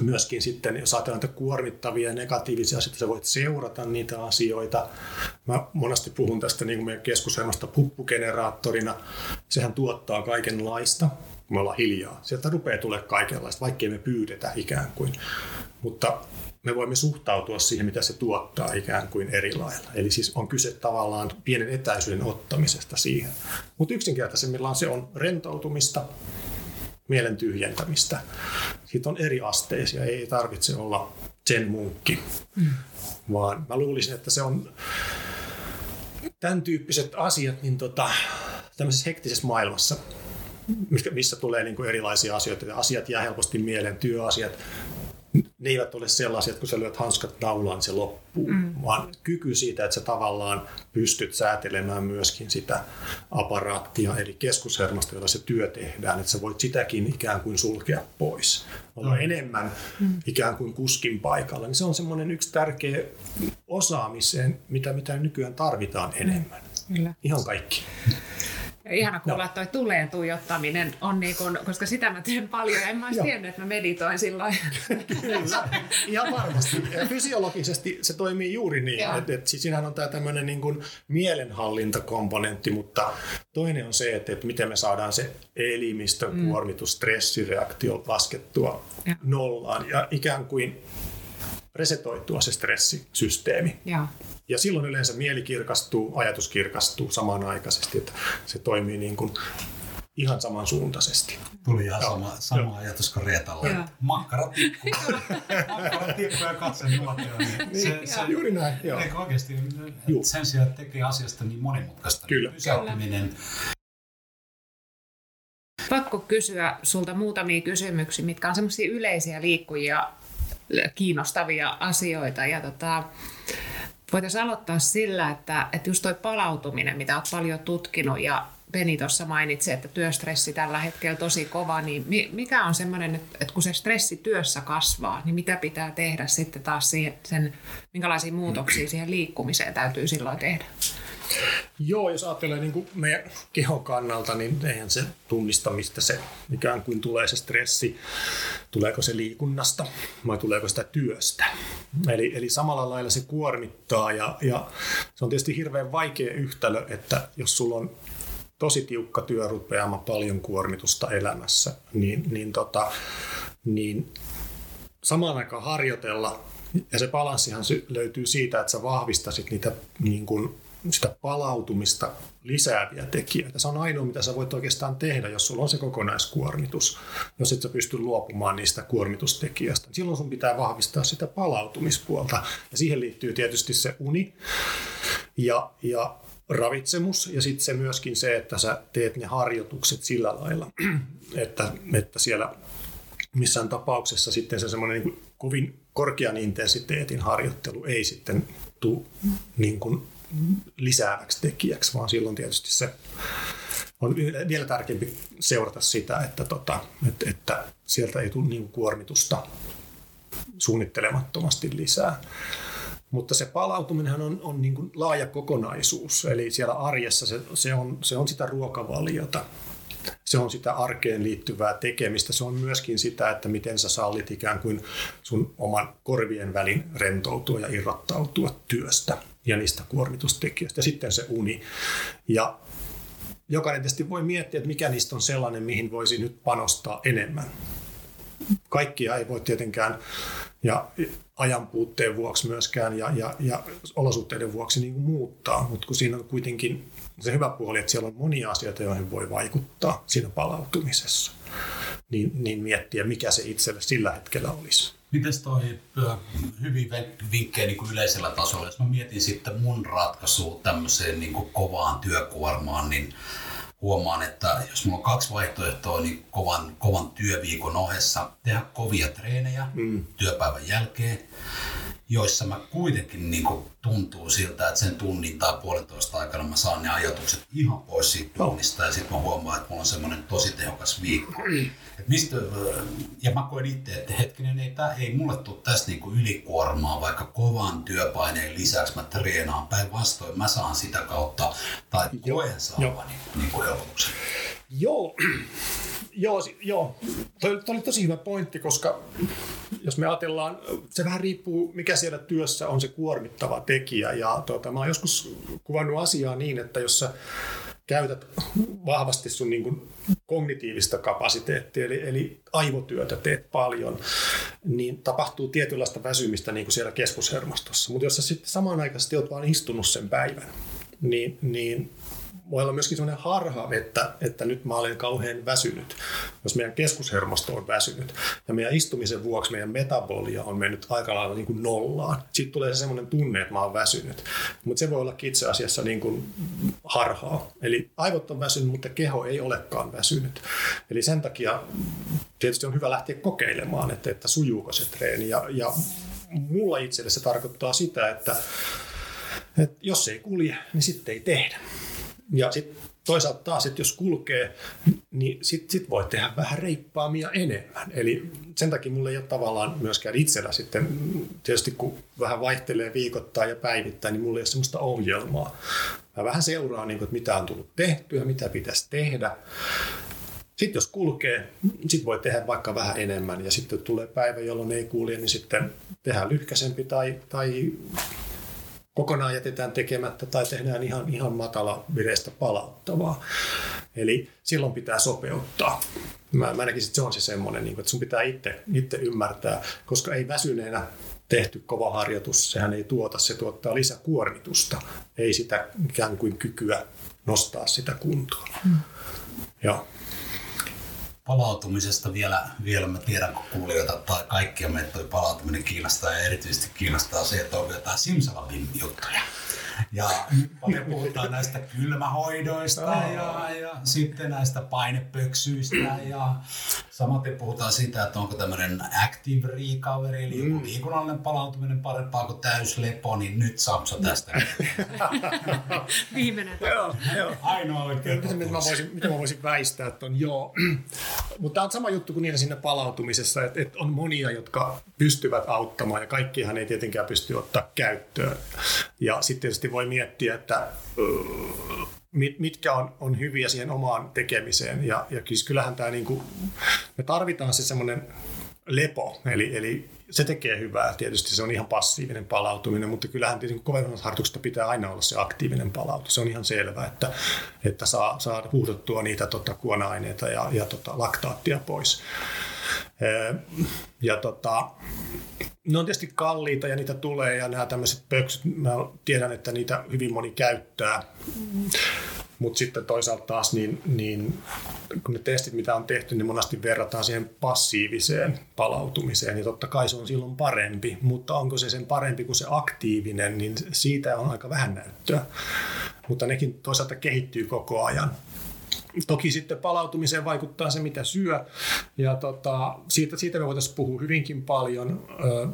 myöskin sitten, jos ajatellaan että kuormittavia ja negatiivisia asioita, sä voit seurata niitä asioita. Mä monesti puhun tästä niin kuin meidän keskushermosta puppugeneraattorina. Sehän tuottaa kaikenlaista, kun me ollaan hiljaa. Sieltä rupeaa tulemaan kaikenlaista, vaikkei me pyydetä ikään kuin. Mutta me voimme suhtautua siihen, mitä se tuottaa ikään kuin eri lailla. Eli siis on kyse tavallaan pienen etäisyyden ottamisesta siihen. Mutta yksinkertaisemmillaan se on rentoutumista, mielen tyhjentämistä. Siitä on eri asteisia, ei tarvitse olla sen munkki, mm. vaan mä luulisin, että se on tämän tyyppiset asiat niin tota, tämmöisessä hektisessä maailmassa, missä tulee niin kuin erilaisia asioita asiat jää helposti mieleen, työasiat, ne eivät ole sellaisia, että kun sä lyöt hanskat naulaan, niin se loppuu, mm. vaan kyky siitä, että sä tavallaan pystyt säätelemään myöskin sitä aparaattia, eli keskushermasta, jolla se työ tehdään, että sä voit sitäkin ikään kuin sulkea pois. Olla mm. enemmän mm. ikään kuin kuskin paikalla, niin se on semmoinen yksi tärkeä osaamiseen, mitä, mitä nykyään tarvitaan enemmän. Mm. Ihan kaikki. Ja ihana kuulla, että toi tuleen tuijottaminen on niin kun, koska sitä mä teen paljon ja en mä olisi tiennyt, että mä meditoin silloin. Kyllä, ihan varmasti. Fysiologisesti se toimii juuri niin, että, että siinähän on tämä tämmöinen niin kuin mielenhallintakomponentti, mutta toinen on se, että, että miten me saadaan se elimistön mm. kuormitus, stressireaktio laskettua ja. nollaan ja ikään kuin resetoitua se stressisysteemi. Ja. ja silloin yleensä mieli kirkastuu, ajatus kirkastuu samanaikaisesti, että se toimii niin kuin ihan samansuuntaisesti. Tuli ihan sama, sama ajatus kuin Reetalla. Makkaratikku. Makkaratikku ja katsenuotio. Niin, niin, se, se, juuri näin. Joo. Eikö oikeasti sen sijaan tekee asiasta niin monimutkaista. Kyllä. Pysäyttäminen. Pakko kysyä sulta muutamia kysymyksiä, mitkä on semmoisia yleisiä liikkujia kiinnostavia asioita. Ja tota, voitaisiin aloittaa sillä, että, että just toi palautuminen, mitä olet paljon tutkinut ja Peni tuossa mainitsi, että työstressi tällä hetkellä tosi kova, niin mikä on semmoinen, että kun se stressi työssä kasvaa, niin mitä pitää tehdä sitten taas siihen, sen, minkälaisia muutoksia siihen liikkumiseen täytyy silloin tehdä? Joo, jos ajattelee niin kuin meidän kehon kannalta, niin eihän se tunnista, mistä se ikään kuin tulee se stressi. Tuleeko se liikunnasta vai tuleeko sitä työstä. Eli, eli samalla lailla se kuormittaa ja, ja se on tietysti hirveän vaikea yhtälö, että jos sulla on tosi tiukka työrupeama, paljon kuormitusta elämässä, niin, niin, tota, niin samaan aikaan harjoitella ja se balanssihan löytyy siitä, että sä vahvistasit niitä niin kuin sitä palautumista lisääviä tekijöitä. Se on ainoa, mitä sä voit oikeastaan tehdä, jos sulla on se kokonaiskuormitus, jos et sä pysty luopumaan niistä kuormitustekijöistä. Silloin sun pitää vahvistaa sitä palautumispuolta. Ja siihen liittyy tietysti se uni ja, ja ravitsemus ja sitten se myöskin se, että sä teet ne harjoitukset sillä lailla, että, että siellä missään tapauksessa sitten se semmoinen niin kovin korkean intensiteetin harjoittelu ei sitten tule niin kuin lisääväksi tekijäksi, vaan silloin tietysti se on vielä tärkeämpi seurata sitä, että, tota, että, että sieltä ei tule niin kuormitusta suunnittelemattomasti lisää. Mutta se palautuminen on, on niin kuin laaja kokonaisuus, eli siellä arjessa se, se, on, se on sitä ruokavaliota, se on sitä arkeen liittyvää tekemistä. Se on myöskin sitä, että miten sä sallit ikään kuin sun oman korvien välin rentoutua ja irrottautua työstä ja niistä kuormitustekijöistä. Ja sitten se uni. Ja jokainen tietysti voi miettiä, että mikä niistä on sellainen, mihin voisi nyt panostaa enemmän. kaikkia ei voi tietenkään ja ajan puutteen vuoksi myöskään ja, ja, ja olosuhteiden vuoksi niin kuin muuttaa, mutta kun siinä on kuitenkin se hyvä puoli, että siellä on monia asioita, joihin voi vaikuttaa siinä palautumisessa, niin, niin miettiä, mikä se itselle sillä hetkellä olisi. Miten toi hyvin vinkkejä niin yleisellä tasolla, jos mä mietin sitten mun ratkaisua tämmöiseen niin kuin kovaan työkuormaan, niin huomaan, että jos mulla on kaksi vaihtoehtoa, niin kovan, kovan työviikon ohessa tehdä kovia treenejä mm. työpäivän jälkeen, joissa mä kuitenkin niin kuin tuntuu siltä, että sen tunnin tai puolentoista aikana mä saan ne ajatukset ihan pois siitä tunnista. Ja sitten mä huomaan, että mulla on semmoinen tosi tehokas viikko. Et mistä, ja mä koen itse, että hetkinen, ei, tää, ei mulle tule tästä niinku ylikuormaa, vaikka kovan työpaineen lisäksi. Mä treenaan päinvastoin, mä saan sitä kautta, tai koen saavani niinku helpotuksen. Joo, joo, joo. Toi, toi oli tosi hyvä pointti, koska jos me ajatellaan, se vähän riippuu, mikä siellä työssä on se kuormittava tekijä. Ja tuota, mä oon joskus kuvannut asiaa niin, että jos sä käytät vahvasti sun niin kuin kognitiivista kapasiteettia, eli, eli aivotyötä teet paljon, niin tapahtuu tietynlaista väsymistä niin kuin siellä keskushermostossa. Mutta jos sä sitten samanaikaisesti oot vaan istunut sen päivän, niin, niin voi olla myöskin sellainen harha, että, että nyt mä olen kauhean väsynyt, jos meidän keskushermosto on väsynyt ja meidän istumisen vuoksi meidän metabolia on mennyt aika lailla niin kuin nollaan. Sitten tulee se semmoinen tunne, että mä oon väsynyt. Mutta se voi olla itse asiassa niin kuin harhaa. Eli aivot on väsynyt, mutta keho ei olekaan väsynyt. Eli sen takia tietysti on hyvä lähteä kokeilemaan, että, että sujuuko se treeni. Ja, ja mulla itselle se tarkoittaa sitä, että, että jos ei kulje, niin sitten ei tehdä. Ja sitten toisaalta taas, että jos kulkee, niin sitten sit voi tehdä vähän reippaamia enemmän. Eli sen takia mulla ei ole tavallaan myöskään itsellä sitten, tietysti kun vähän vaihtelee viikoittain ja päivittäin, niin mulla ei ole sellaista ohjelmaa. Mä vähän seuraan, niin kuin, että mitä on tullut tehtyä, mitä pitäisi tehdä. Sitten jos kulkee, sitten voi tehdä vaikka vähän enemmän ja sitten tulee päivä, jolloin ei kulje, niin sitten tehdään lyhkäsempi tai, tai kokonaan jätetään tekemättä tai tehdään ihan, ihan matala vireistä palauttavaa. Eli silloin pitää sopeuttaa. Mä, mä näkisin, että se on se semmoinen, niin että sun pitää itse, itse ymmärtää, koska ei väsyneenä tehty kova harjoitus, sehän ei tuota, se tuottaa lisäkuormitusta, ei sitä ikään kuin kykyä nostaa sitä kuntoon. Hmm. Ja palautumisesta vielä, vielä mä tiedän, kun kuulijoita tai kaikkia meitä toi palautuminen kiinnostaa ja erityisesti kiinnostaa se, että on jotain Simsalabin juttuja. Ja paljon puhutaan näistä kylmähoidoista ja, ja sitten näistä painepöksyistä ja samaten puhutaan sitä, että onko tämmöinen active recovery, eli mm. liikunnallinen palautuminen parempaa kuin täyslepo, niin nyt Samsa tästä. Viimeinen. joo, joo. Ainoa oikein. Miten mä, voisin, miten mä voisin väistää, että on joo. Mutta tämä on sama juttu kuin niillä siinä palautumisessa, että, että on monia, jotka pystyvät auttamaan ja kaikkihan ei tietenkään pysty ottaa käyttöön. Ja sitten tietysti voi miettiä, että mitkä on, on hyviä siihen omaan tekemiseen. Ja, ja kyllähän tämä, niin kuin, me tarvitaan se semmoinen lepo, eli, eli se tekee hyvää. Tietysti se on ihan passiivinen palautuminen, mutta kyllähän tietysti kovennusharjoituksesta pitää aina olla se aktiivinen palautus. Se on ihan selvää, että, että saa, saa huuhdottua niitä tota, kuona-aineita ja, ja tota, laktaattia pois. Ja tota, ne on tietysti kalliita ja niitä tulee ja nämä tämmöiset pöksyt, mä tiedän, että niitä hyvin moni käyttää. Mutta sitten toisaalta taas, niin, niin kun ne testit, mitä on tehty, niin monesti verrataan siihen passiiviseen palautumiseen. Ja totta kai se on silloin parempi, mutta onko se sen parempi kuin se aktiivinen, niin siitä on aika vähän näyttöä. Mutta nekin toisaalta kehittyy koko ajan. Toki sitten palautumiseen vaikuttaa se, mitä syö. Ja tota, siitä, siitä me voitaisiin puhua hyvinkin paljon ö,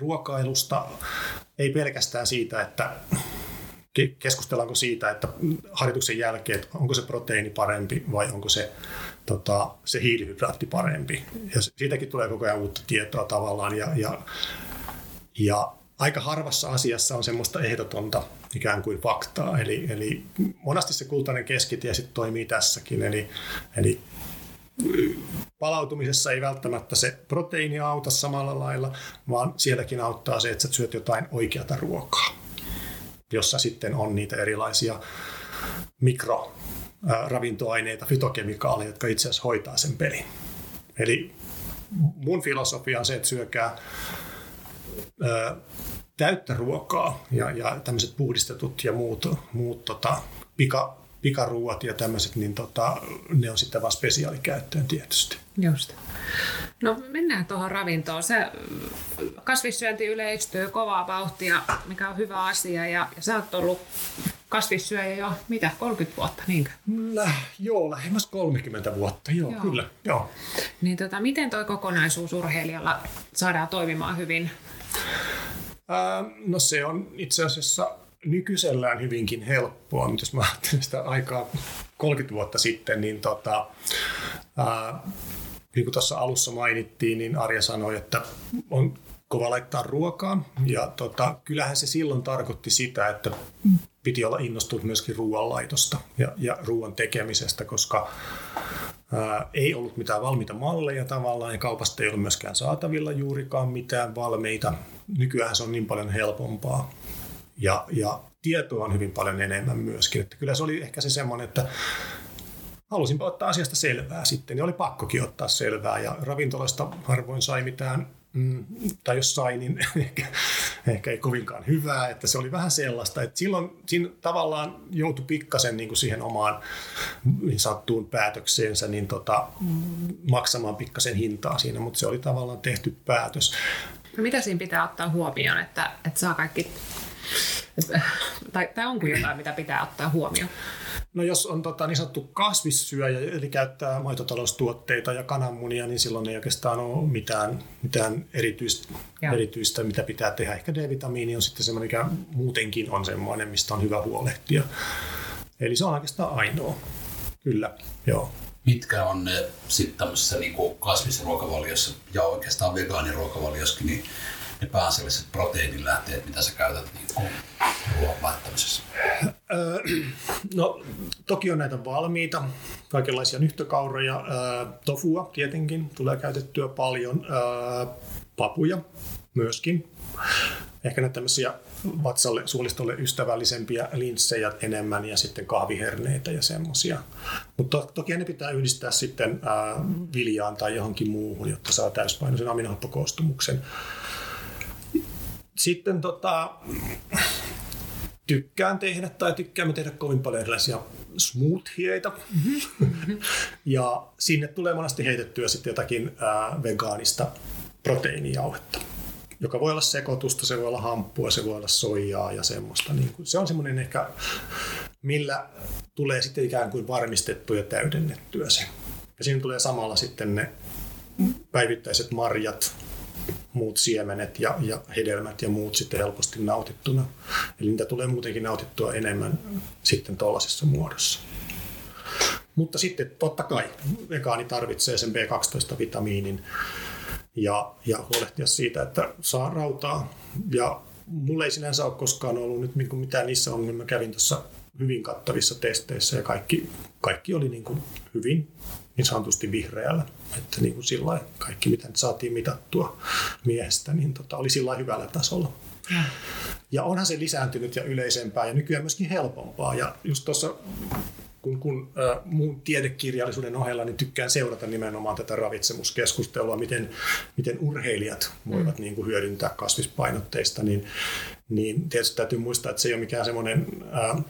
ruokailusta. Ei pelkästään siitä, että keskustellaanko siitä, että harjoituksen jälkeen, että onko se proteiini parempi vai onko se, tota, se hiilihydraatti parempi. Ja siitäkin tulee koko ajan uutta tietoa tavallaan. Ja, ja, ja aika harvassa asiassa on semmoista ehdotonta ikään kuin faktaa. Eli, eli monasti se kultainen keskitie sitten toimii tässäkin. Eli, eli palautumisessa ei välttämättä se proteiini auta samalla lailla, vaan sielläkin auttaa se, että sä syöt jotain oikeata ruokaa, jossa sitten on niitä erilaisia mikroravintoaineita, fytokemikaaleja, jotka itse asiassa hoitaa sen pelin. Eli mun filosofia on se, että syökää ö, täyttä ruokaa ja, ja tämmöiset puhdistetut ja muut, muut tota, pika, pikaruuat ja tämmöiset, niin tota, ne on sitten vaan spesiaalikäyttöön tietysti. Just. No mennään tuohon ravintoon. Se kasvissyönti yleistyy kovaa vauhtia, mikä on hyvä asia. Ja, ja sä oot ollut kasvissyöjä jo, mitä, 30 vuotta, niinkö? Lä, joo, lähemmäs 30 vuotta, joo, joo. kyllä. Joo. Niin tota, miten toi kokonaisuus urheilijalla saadaan toimimaan hyvin? Ää, no se on itse asiassa nykyisellään hyvinkin helppoa, mutta jos mä ajattelen sitä aikaa 30 vuotta sitten, niin tota, ää, niin kuin tuossa alussa mainittiin, niin Arja sanoi, että on kova laittaa ruokaa. Ja tota, kyllähän se silloin tarkoitti sitä, että piti olla innostunut myöskin ruoanlaitosta ja, ja ruoan tekemisestä, koska ei ollut mitään valmiita malleja tavallaan ja kaupasta ei ollut myöskään saatavilla juurikaan mitään valmeita. Nykyään se on niin paljon helpompaa ja, ja tietoa on hyvin paljon enemmän myöskin. Että kyllä se oli ehkä se semmoinen, että halusin ottaa asiasta selvää sitten, ja oli pakkokin ottaa selvää, ja ravintolasta harvoin sai mitään, mm, tai jos sai, niin ehkä, ehkä ei kovinkaan hyvää, että se oli vähän sellaista, että silloin siinä tavallaan joutui pikkasen niin kuin siihen omaan niin sattuun päätökseensä, niin tota, maksamaan pikkasen hintaa siinä, mutta se oli tavallaan tehty päätös. No mitä siinä pitää ottaa huomioon, että, että saa kaikki tai, tai onko jotain, mitä pitää ottaa huomioon? No jos on tota, niin sanottu kasvissyöjä, eli käyttää maitotaloustuotteita ja kananmunia, niin silloin ei oikeastaan ole mitään, mitään erityistä, erityistä, mitä pitää tehdä. Ehkä D-vitamiini on sitten semmoinen, mikä muutenkin on semmoinen, mistä on hyvä huolehtia. Eli se on oikeastaan ainoa. Kyllä, joo. Mitkä on ne sitten tämmöisessä niin kasvisruokavaliossa ja oikeastaan vegaaniruokavaliossakin, niin ne pääasialliset proteiinilähteet, mitä sä käytät niin ruoan? No, toki on näitä valmiita, kaikenlaisia nyhtökauroja, tofua tietenkin tulee käytettyä paljon, papuja myöskin. Ehkä näitä tämmöisiä vatsalle, suolistolle ystävällisempiä linssejä enemmän ja sitten kahviherneitä ja semmoisia. Mutta to, toki ne pitää yhdistää sitten viljaan tai johonkin muuhun, jotta saa täyspainoisen aminohappokoostumuksen. Sitten tota, tykkään tehdä tai tykkäämme tehdä kovin paljon erilaisia smoothieita. Mm-hmm. ja sinne tulee monesti heitettyä sitten jotakin ää, vegaanista proteiinijauhetta joka voi olla sekoitusta, se voi olla hamppua, se voi olla soijaa ja semmoista. Niin kuin, se on semmoinen ehkä, millä tulee sitten ikään kuin varmistettu ja täydennettyä se. Ja siinä tulee samalla sitten ne päivittäiset marjat, muut siemenet ja, ja hedelmät ja muut sitten helposti nautittuna. Eli niitä tulee muutenkin nautittua enemmän sitten tuollaisessa muodossa. Mutta sitten totta kai vegaani tarvitsee sen B12-vitamiinin ja, ja huolehtia siitä, että saa rautaa. Ja mulla ei sinänsä ole koskaan ollut nyt niin mitään niissä ongelmia. Mä kävin tuossa hyvin kattavissa testeissä ja kaikki, kaikki oli niin kuin hyvin niin sanotusti vihreällä. Että niin kuin sillä kaikki, mitä nyt saatiin mitattua miehestä, niin tota, oli sillä hyvällä tasolla. Ja. ja onhan se lisääntynyt ja yleisempää ja nykyään myöskin helpompaa. Ja just tuossa kun, kun äh, muun tiedekirjallisuuden ohella niin tykkään seurata nimenomaan tätä ravitsemuskeskustelua, miten, miten urheilijat voivat mm. niin kuin hyödyntää kasvispainotteista, niin, niin tietysti täytyy muistaa, että se ei ole mikään semmoinen äh,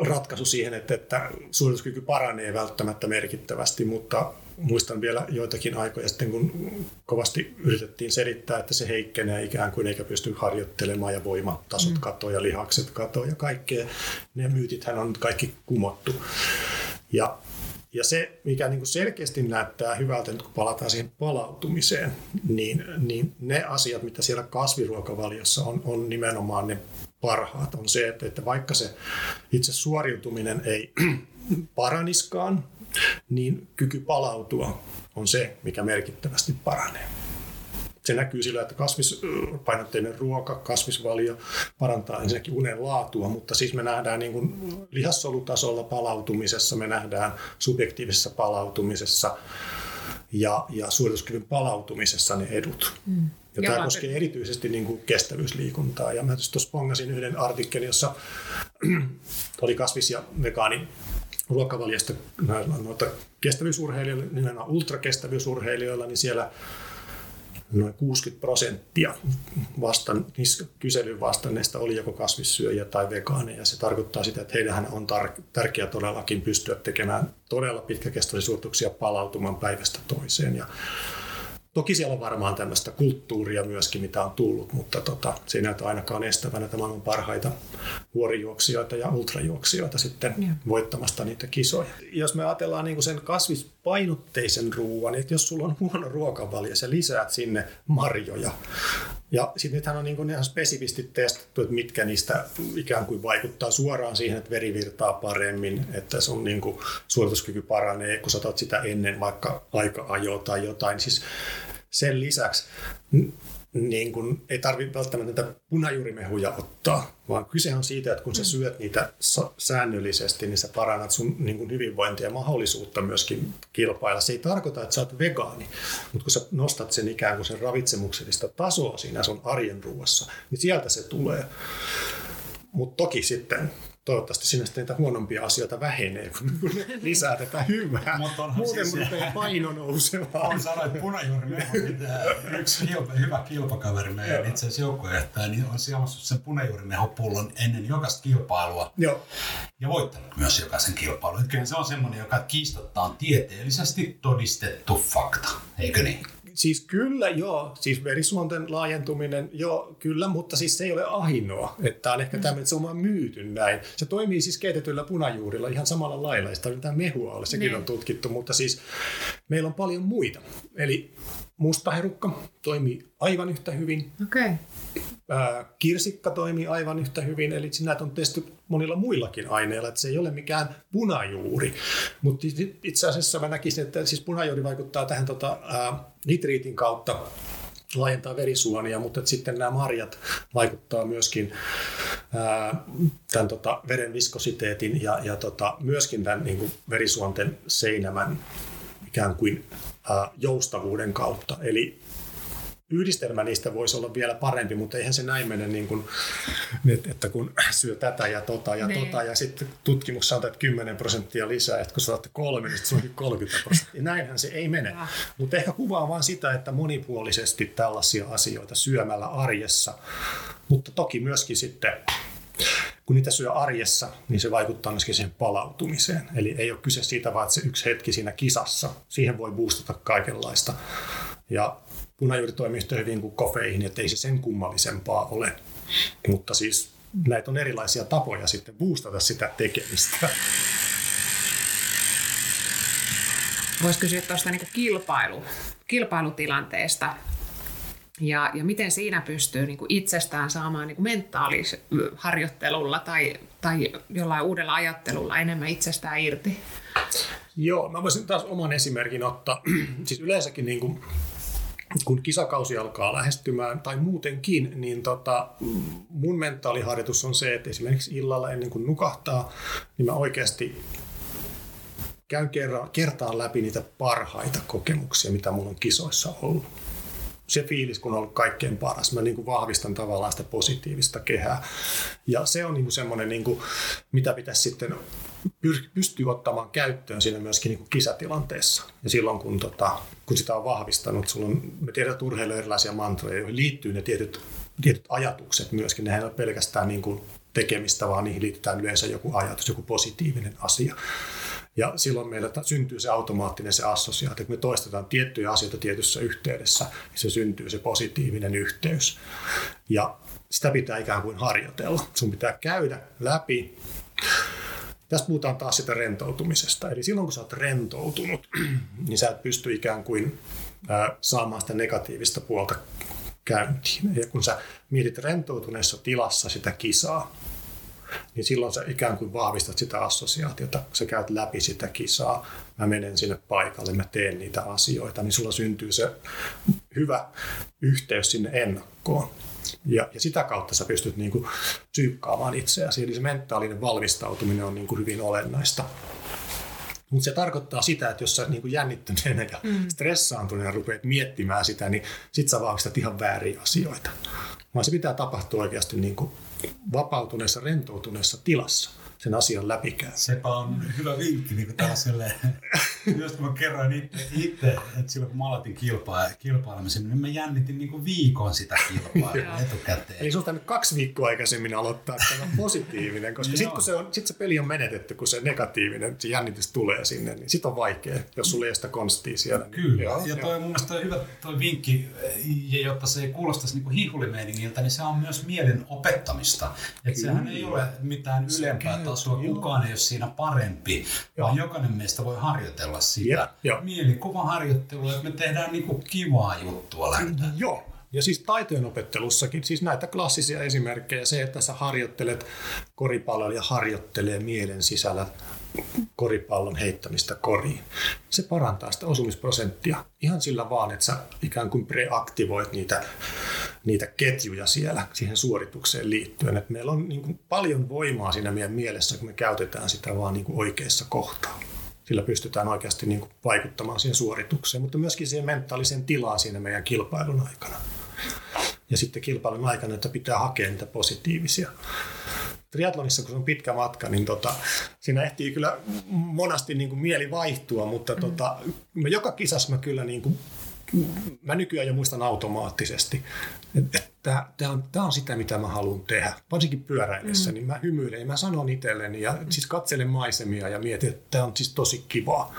ratkaisu siihen, että, että suorituskyky paranee välttämättä merkittävästi, mutta muistan vielä joitakin aikoja sitten, kun kovasti yritettiin selittää, että se heikkenee ikään kuin eikä pysty harjoittelemaan ja voimatasot mm. katoa ja lihakset katoa ja kaikkea. Ne myytithän on kaikki kumottu. Ja, ja se, mikä niin kuin selkeästi näyttää hyvältä, nyt kun palataan siihen palautumiseen, niin, niin ne asiat, mitä siellä kasviruokavaliossa on, on nimenomaan ne parhaat, on se, että, että vaikka se itse suoriutuminen ei paraniskaan, niin kyky palautua on se, mikä merkittävästi paranee. Se näkyy sillä, että kasvispainotteinen ruoka, kasvisvalio parantaa ensinnäkin unen laatua, mutta siis me nähdään niin kuin lihassolutasolla palautumisessa, me nähdään subjektiivisessa palautumisessa ja, ja suorituskyvyn palautumisessa ne edut. Mm. Ja Joo, tämä koskee erityisesti niin kuin kestävyysliikuntaa. Ja mä tuossa pongasin yhden artikkelin, jossa oli kasvis- ja vegaani ruokavaliosta noita kestävyysurheilijoilla, nimenomaan ultrakestävyysurheilijoilla, niin siellä noin 60 prosenttia vastaan, kyselyn vastanneista oli joko kasvissyöjä tai vegaaneja. Se tarkoittaa sitä, että heidän on tar- tärkeää todellakin pystyä tekemään todella pitkäkestoisia suorituksia palautumaan päivästä toiseen. Ja Toki siellä on varmaan tämmöistä kulttuuria myöskin, mitä on tullut, mutta tota, se ei näytä ainakaan estävänä että maailman parhaita vuorijuoksijoita ja ultrajuoksijoita sitten ja. voittamasta niitä kisoja. Jos me ajatellaan niin kuin sen kasvispainotteisen ruoan, niin että jos sulla on huono ruokavalio, sä lisäät sinne marjoja, ja sitten nythän on niin kuin ihan spesifisti testattu, että mitkä niistä ikään kuin vaikuttaa suoraan siihen, että veri virtaa paremmin, että sun niin kuin suorituskyky paranee, kun sä sitä ennen vaikka aika-ajoa tai jotain. Siis sen lisäksi niin kun ei tarvitse välttämättä näitä punajuurimehuja ottaa, vaan kyse on siitä, että kun sä mm. syöt niitä säännöllisesti, niin sä parannat sun niin kun hyvinvointia ja mahdollisuutta myöskin kilpailla. Se ei tarkoita, että sä oot vegaani, mutta kun sä nostat sen ikään kuin sen ravitsemuksellista tasoa siinä sun arjen ruuassa, niin sieltä se tulee. Mutta toki sitten toivottavasti sinne sitten niitä huonompia asioita vähenee, kun lisää tätä hyvää. Mutta Muuten siis, rupeaa paino nousemaan. On sanoit punajuuri yksi hyvä kilpakaveri meidän itse asiassa joukkojohtaja, niin on sijoittanut sen punajuurimehopullon ennen jokaista kilpailua. Joo. Ja voittanut myös jokaisen kilpailun. Että kyllä se on semmoinen, joka kiistattaa tieteellisesti todistettu fakta, eikö niin? Siis kyllä joo, siis verisuonten laajentuminen, joo, kyllä, mutta siis se ei ole ahinoa. Että on ehkä mm. tämmöinen, että se on vaan myyty näin. Se toimii siis keitetyllä punajuurilla ihan samalla lailla, sitä mitään mehua ole, sekin niin. on tutkittu, mutta siis meillä on paljon muita. Eli mustaherukka toimii aivan yhtä hyvin. Okay. Kirsikka toimii aivan yhtä hyvin, eli näitä on testy monilla muillakin aineilla, että se ei ole mikään punajuuri. Mutta itse asiassa mä näkisin, että siis punajuuri vaikuttaa tähän tota, ää, nitriitin kautta laajentaa verisuonia, mutta sitten nämä marjat vaikuttaa myöskin ää, tämän tota, veren viskositeetin ja, ja tota, myöskin tämän niin kuin verisuonten seinämän ikään kuin ää, joustavuuden kautta. Eli yhdistelmä niistä voisi olla vielä parempi, mutta eihän se näin mene, niin kuin, että kun syö tätä ja tota ja. Niin. tota, ja sitten tutkimus sanotaan, että 10 prosenttia lisää, että kun saatte kolme, niin sitten se onkin 30 prosenttia. Näinhän se ei mene. Mutta ehkä kuvaa vaan sitä, että monipuolisesti tällaisia asioita syömällä arjessa, mutta toki myöskin sitten kun niitä syö arjessa, niin se vaikuttaa myöskin siihen palautumiseen. Eli ei ole kyse siitä vaan, että se yksi hetki siinä kisassa, siihen voi boostata kaikenlaista. Ja punajuuri toimii yhtä hyvin kuin kofeiini, että ei se sen kummallisempaa ole. Mutta siis näitä on erilaisia tapoja sitten boostata sitä tekemistä. Voisi kysyä tuosta niin kilpailu, kilpailutilanteesta ja, ja miten siinä pystyy niin kuin itsestään saamaan niin mentaalisharjoittelulla tai, tai jollain uudella ajattelulla enemmän itsestään irti? Joo, mä voisin taas oman esimerkin ottaa. siis yleensäkin niin kuin kun kisakausi alkaa lähestymään tai muutenkin, niin tota, mun mentaaliharjoitus on se, että esimerkiksi illalla ennen kuin nukahtaa, niin mä oikeasti käyn kerran, kertaan läpi niitä parhaita kokemuksia, mitä mulla on kisoissa ollut. Se fiilis, kun on ollut kaikkein paras. Mä niin kuin vahvistan tavallaan sitä positiivista kehää. Ja se on niin semmoinen, niin mitä pitäisi sitten pystyy ottamaan käyttöön siinä myöskin niin kuin kisatilanteessa. Ja silloin, kun, tota, kun sitä on vahvistanut, sulla on, me tiedetään urheilu erilaisia mantroja, joihin liittyy ne tietyt, tietyt ajatukset myöskin. Nehän ei ole pelkästään niin kuin tekemistä, vaan niihin liitetään yleensä joku ajatus, joku positiivinen asia. Ja silloin meillä syntyy se automaattinen se assosiaatio, että me toistetaan tiettyjä asioita tietyssä yhteydessä, niin se syntyy se positiivinen yhteys. Ja sitä pitää ikään kuin harjoitella. Sun pitää käydä läpi tässä puhutaan taas sitä rentoutumisesta. Eli silloin kun sä oot rentoutunut, niin sä et pysty ikään kuin saamaan sitä negatiivista puolta käyntiin. Ja kun sä mietit rentoutuneessa tilassa sitä kisaa, niin silloin sä ikään kuin vahvistat sitä assosiaatiota. Sä käyt läpi sitä kisaa, mä menen sinne paikalle, mä teen niitä asioita, niin sulla syntyy se hyvä yhteys sinne ennakkoon. Ja, ja sitä kautta sä pystyt niin kuin psyykkaamaan itseäsi. Eli se mentaalinen valmistautuminen on niin kuin hyvin olennaista. Mutta se tarkoittaa sitä, että jos sä niin jännittyneenä ja mm. stressaantuneena rupeat miettimään sitä, niin sit sä vahvistat ihan vääriä asioita. Vaan se pitää tapahtua oikeasti niin kuin vapautuneessa, rentoutuneessa tilassa sen asian läpikäy. Sepä on hyvä vinkki niin tällaiselle, jos kun mä kerroin itse, että silloin kun mä aloitin kilpa, kilpailemisen, niin mä jännitin niin kuin viikon sitä kilpailua etukäteen. Eli sun nyt kaksi viikkoa aikaisemmin aloittaa tämä positiivinen, koska sitten kun se, on, sit se peli on menetetty, kun se negatiivinen, se jännitys tulee sinne, niin sit on vaikea, jos sulla ei sitä konstia siellä. Niin, Kyllä, joo, ja toi joo. mun mielestä toi hyvä toi vinkki, ja jotta se ei kuulostaisi niin hihulimeiningiltä, niin se on myös mielen opettamista. Että sehän ei ole mitään ylempää tasoa, kukaan ei ole siinä parempi, Joo. vaan jokainen meistä voi harjoitella sitä. Ja, Mielikuvaharjoittelua, että me tehdään niinku kivaa juttua lähdetään. Joo, ja siis taitojen opettelussakin, siis näitä klassisia esimerkkejä, se, että sä harjoittelet koripalloa ja harjoittelee mielen sisällä koripallon heittämistä koriin. Se parantaa sitä osumisprosenttia ihan sillä vaan, että sä ikään kuin preaktivoit niitä, niitä ketjuja siellä siihen suoritukseen liittyen. Et meillä on niin kuin paljon voimaa siinä meidän mielessä, kun me käytetään sitä vaan niin kuin oikeassa kohtaa. Sillä pystytään oikeasti niin kuin vaikuttamaan siihen suoritukseen, mutta myöskin siihen mentaaliseen tilaan siinä meidän kilpailun aikana. Ja sitten kilpailun aikana, että pitää hakea niitä positiivisia triatlonissa, kun se on pitkä matka, niin tota, siinä ehtii kyllä monasti niin kuin mieli vaihtua, mutta mm. tota, mä joka kisassa mä kyllä niin kuin, mä nykyään jo muistan automaattisesti, että tämä on, on sitä, mitä mä haluan tehdä. Varsinkin pyöräillessä, mm. niin mä hymyilen ja mä sanon itselleni ja siis katselen maisemia ja mietin, että tämä on siis tosi kivaa.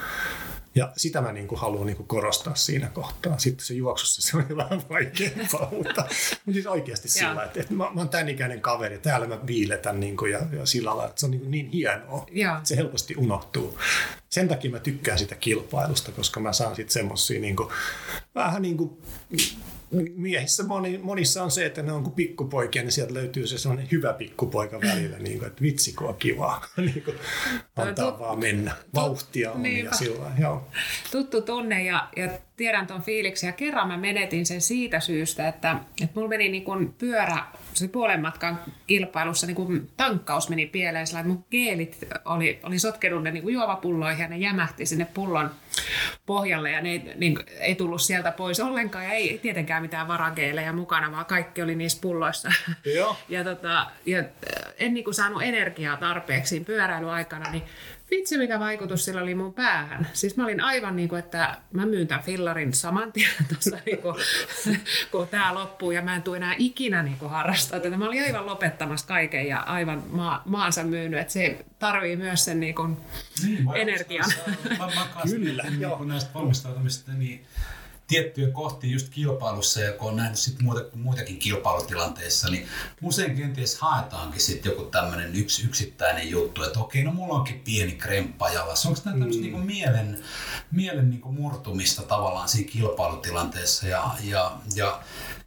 Ja sitä mä niin kuin haluan niin kuin korostaa siinä kohtaa. Sitten se juoksussa se on vähän vaikeampaa, mutta, mutta siis oikeasti sillä, että, että mä, mä oon tämän ikäinen kaveri, täällä mä viiletän niin kuin, ja, ja sillä lailla, että se on niin, niin hienoa, ja. että se helposti unohtuu. Sen takia mä tykkään sitä kilpailusta, koska mä saan sitten semmosia niin kuin, vähän niin kuin miehissä moni, monissa on se, että ne on kuin pikkupoikia, niin sieltä löytyy se sellainen hyvä pikkupoika välillä, niin kuin, että vitsi kun on kivaa. niin kuin, antaa Tut, vaan mennä. Vauhtia on niin, ja sillä joo. Tuttu tunne ja, ja tiedän tuon fiiliksen ja kerran mä menetin sen siitä syystä, että, että mulla meni niin kuin pyörä se puolen matkan kilpailussa niin kuin tankkaus meni pieleen, sillä että mun geelit oli, oli sotkenut ne niin kuin juovapulloihin ja ne jämähti sinne pullon pohjalle ja ne ei, niin, ei tullut sieltä pois ollenkaan ja ei tietenkään mitään varageeleja mukana, vaan kaikki oli niissä pulloissa. Joo. ja, tota, ja en niin kuin saanut energiaa tarpeeksi pyöräilyaikana, niin vitsi mikä vaikutus sillä oli mun päähän. Siis mä olin aivan niin kuin, että mä myyn tämän fillarin saman tien tuossa, niin kuin, kun tämä loppuu ja mä en tule enää ikinä niin kuin harrastaa tätä. Mä olin aivan lopettamassa kaiken ja aivan maa, maansa myynyt, että se tarvii myös sen niin kuin, niin, energian. Mä, mä Kyllä, joo. näistä valmistautumista, niin tiettyjä kohtia just kilpailussa ja kun on nähnyt sit muuta, muitakin kilpailutilanteissa, niin usein kenties haetaankin sitten joku tämmöinen yksi yksittäinen juttu, että okei, no mulla onkin pieni kremppa jalassa. Onko tämä tämmöistä mm. niinku mielen, mielen niinku murtumista tavallaan siinä kilpailutilanteessa ja, ja, ja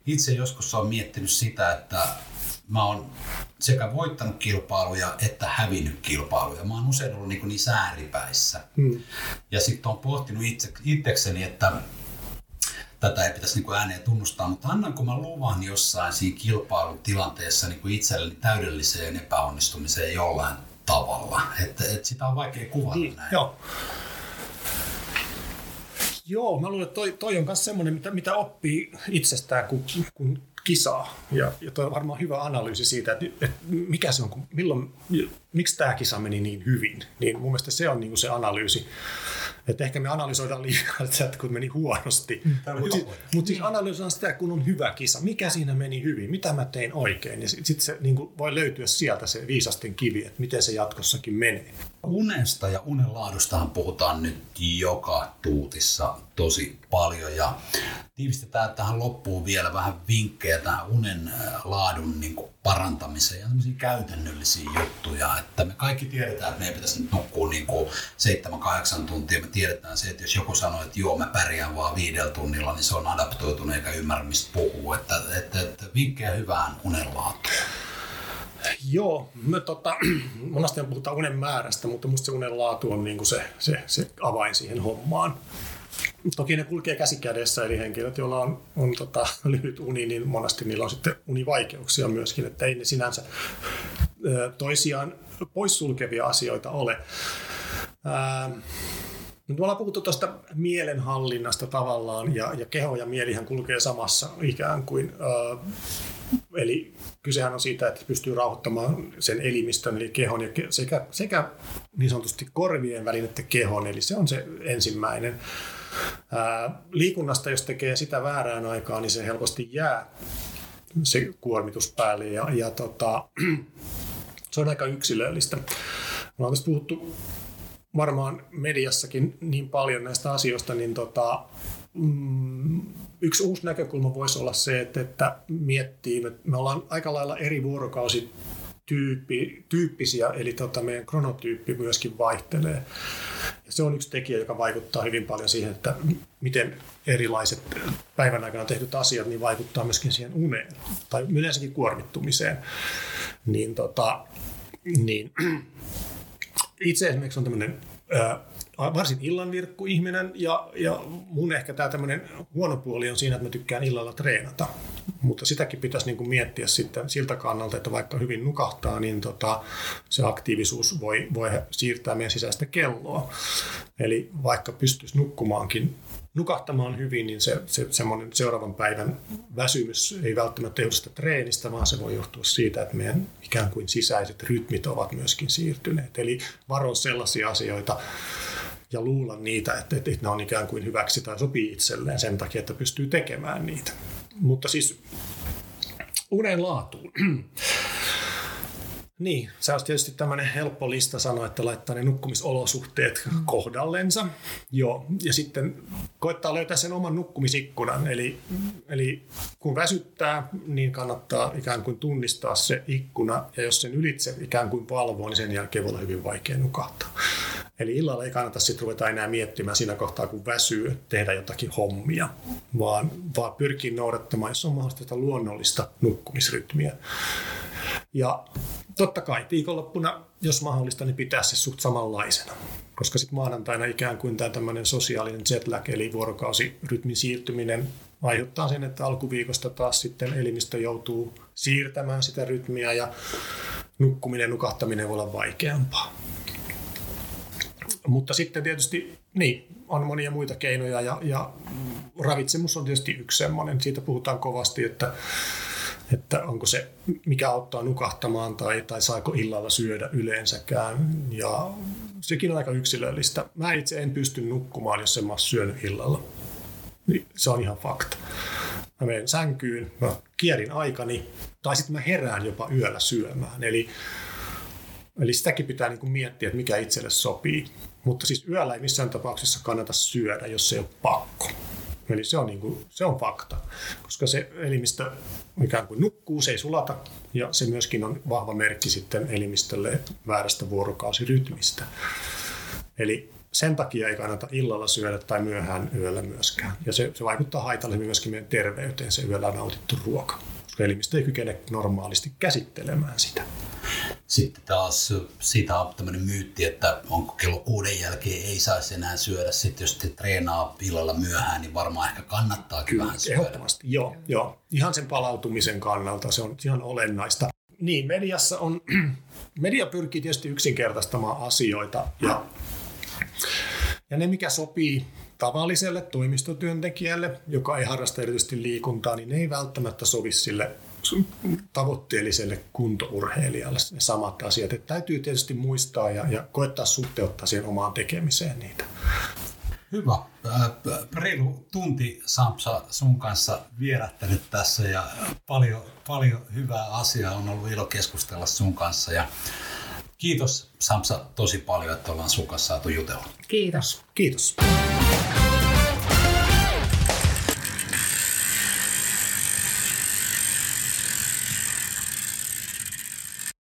itse joskus olen miettinyt sitä, että mä oon sekä voittanut kilpailuja että hävinnyt kilpailuja. Mä oon usein ollut niin, niin sääripäissä. Mm. Ja sitten on pohtinut itse, itsekseni, että tätä ei pitäisi niin ääneen tunnustaa, mutta annanko mä luvan jossain siinä kilpailutilanteessa niin kuin itselleni täydelliseen epäonnistumiseen jollain tavalla? Että, että sitä on vaikea kuvata niin, näin. Joo. Joo, mä luulen, että toi, toi on myös semmoinen, mitä, mitä oppii itsestään, kun, kun kisaa. Ja, ja toi on varmaan hyvä analyysi siitä, että, että mikä se on, milloin, miksi tämä kisa meni niin hyvin. Niin mun mielestä se on niin kuin se analyysi. Että ehkä me analysoidaan liikaa, että kun meni huonosti. Mm, Mutta siis, mut siis analysoidaan sitä, kun on hyvä kisa. Mikä siinä meni hyvin? Mitä mä tein oikein? Ja sitten sit se niin kuin voi löytyä sieltä se viisasten kivi, että miten se jatkossakin menee. Unesta ja unen laadustahan puhutaan nyt joka tuutissa tosi paljon ja tiivistetään tähän loppuun vielä vähän vinkkejä tähän unen äh, laadun niin kuin parantamiseen ja sellaisia käytännöllisiä juttuja, että me kaikki tiedetään, että meidän pitäisi nyt nukkua niin kuin 7-8 tuntia. Me tiedetään se, että jos joku sanoo, että joo, mä pärjään vaan viidellä tunnilla, niin se on adaptoitunut eikä ymmärrä, mistä puhuu. Että, että, että vinkkejä hyvään unenlaatuun. Joo, me tota, monesti puhutaan unen määrästä, mutta musta se unen laatu on niin kuin se, se, se avain siihen hommaan. Toki ne kulkee käsi kädessä, eli henkilöt, joilla on, on tota, lyhyt uni, niin monesti niillä on sitten univaikeuksia myöskin, että ei ne sinänsä toisiaan poissulkevia asioita ole. Ää, Nyt me ollaan puhuttu tuosta mielenhallinnasta tavallaan, ja, ja keho ja mielihän kulkee samassa ikään kuin. Äh, eli kysehän on siitä, että pystyy rauhoittamaan sen elimistön, eli kehon, ja sekä, sekä niin sanotusti korvien välin että kehon, eli se on se ensimmäinen. Ää, liikunnasta, jos tekee sitä väärään aikaan, niin se helposti jää se kuormitus päälle, ja, ja tota, se on aika yksilöllistä. Me ollaan puhuttu varmaan mediassakin niin paljon näistä asioista, niin tota, mm, yksi uusi näkökulma voisi olla se, että, että miettii, että me ollaan aika lailla eri vuorokausi tyyppi, tyyppisiä, eli tota, meidän kronotyyppi myöskin vaihtelee. Ja se on yksi tekijä, joka vaikuttaa hyvin paljon siihen, että miten erilaiset päivän aikana tehdyt asiat niin vaikuttaa myöskin siihen uneen tai yleensäkin kuormittumiseen. Niin, tota, niin itse esimerkiksi on tämmöinen varsin illanvirkku ihminen ja, ja mun ehkä tämä tämmöinen huono puoli on siinä, että mä tykkään illalla treenata. Mutta sitäkin pitäisi niin kuin miettiä sitten siltä kannalta, että vaikka hyvin nukahtaa, niin tota, se aktiivisuus voi, voi siirtää meidän sisäistä kelloa. Eli vaikka pystyisi nukkumaankin nukahtamaan hyvin, niin se, se semmoinen seuraavan päivän väsymys ei välttämättä johdu sitä treenistä, vaan se voi johtua siitä, että meidän ikään kuin sisäiset rytmit ovat myöskin siirtyneet. Eli varo sellaisia asioita ja luulla niitä, että, että ne on ikään kuin hyväksi tai sopii itselleen sen takia, että pystyy tekemään niitä. Mutta siis unen laatuun. Niin, se olisi tietysti tämmöinen helppo lista sanoa, että laittaa ne nukkumisolosuhteet mm. kohdallensa. Joo, ja sitten koittaa löytää sen oman nukkumisikkunan. Eli, eli kun väsyttää, niin kannattaa ikään kuin tunnistaa se ikkuna, ja jos sen ylitse ikään kuin valvoo, niin sen jälkeen voi olla hyvin vaikea nukahtaa. Eli illalla ei kannata sitten ruveta enää miettimään siinä kohtaa, kun väsyy, tehdä jotakin hommia, vaan, vaan pyrkii noudattamaan, jos on mahdollista luonnollista nukkumisrytmiä. Ja totta kai viikonloppuna, jos mahdollista, niin pitää se suht samanlaisena. Koska sitten maanantaina ikään kuin tämä tämmöinen sosiaalinen jetlag, eli vuorokausirytmin siirtyminen, aiheuttaa sen, että alkuviikosta taas sitten elimistö joutuu siirtämään sitä rytmiä ja nukkuminen nukahtaminen voi olla vaikeampaa. Mutta sitten tietysti niin, on monia muita keinoja ja, ja ravitsemus on tietysti yksi semmoinen. Siitä puhutaan kovasti, että että onko se, mikä auttaa nukahtamaan tai, tai saako illalla syödä yleensäkään. Ja sekin on aika yksilöllistä. Mä itse en pysty nukkumaan, jos en mä syönyt illalla. Niin se on ihan fakta. Mä menen sänkyyn, mä kierin aikani, tai sitten mä herään jopa yöllä syömään. Eli, eli sitäkin pitää niin kuin miettiä, että mikä itselle sopii. Mutta siis yöllä ei missään tapauksessa kannata syödä, jos se ei ole pakko. Eli se on, niin kuin, se on fakta, koska se elimistö ikään kuin nukkuu, se ei sulata ja se myöskin on vahva merkki sitten elimistölle väärästä vuorokausirytmistä. Eli sen takia ei kannata illalla syödä tai myöhään yöllä myöskään. Ja se, se vaikuttaa haitallisesti myöskin meidän terveyteen, se yöllä nautittu ruoka, koska elimistö ei kykene normaalisti käsittelemään sitä. Sitten taas siitä on tämmöinen myytti, että onko kello kuuden jälkeen ei saisi enää syödä. Sitten jos te treenaa illalla myöhään, niin varmaan ehkä kannattaa Kyllä, vähän syödä. Ehdottomasti, joo, joo. Ihan sen palautumisen kannalta se on ihan olennaista. Niin, mediassa on, media pyrkii tietysti yksinkertaistamaan asioita ja, ja ne mikä sopii tavalliselle toimistotyöntekijälle, joka ei harrasta erityisesti liikuntaa, niin ne ei välttämättä sovi sille tavoitteelliselle kuntourheilijalle ne samat asiat. Että täytyy tietysti muistaa ja, ja koettaa suhteuttaa siihen omaan tekemiseen niitä. Hyvä. Äh, reilu tunti Samsa sun kanssa vierättänyt tässä ja paljon, paljon hyvää asiaa on ollut ilo keskustella sun kanssa. Ja kiitos Samsa tosi paljon, että ollaan sun kanssa saatu jutella. Kiitos. Kiitos.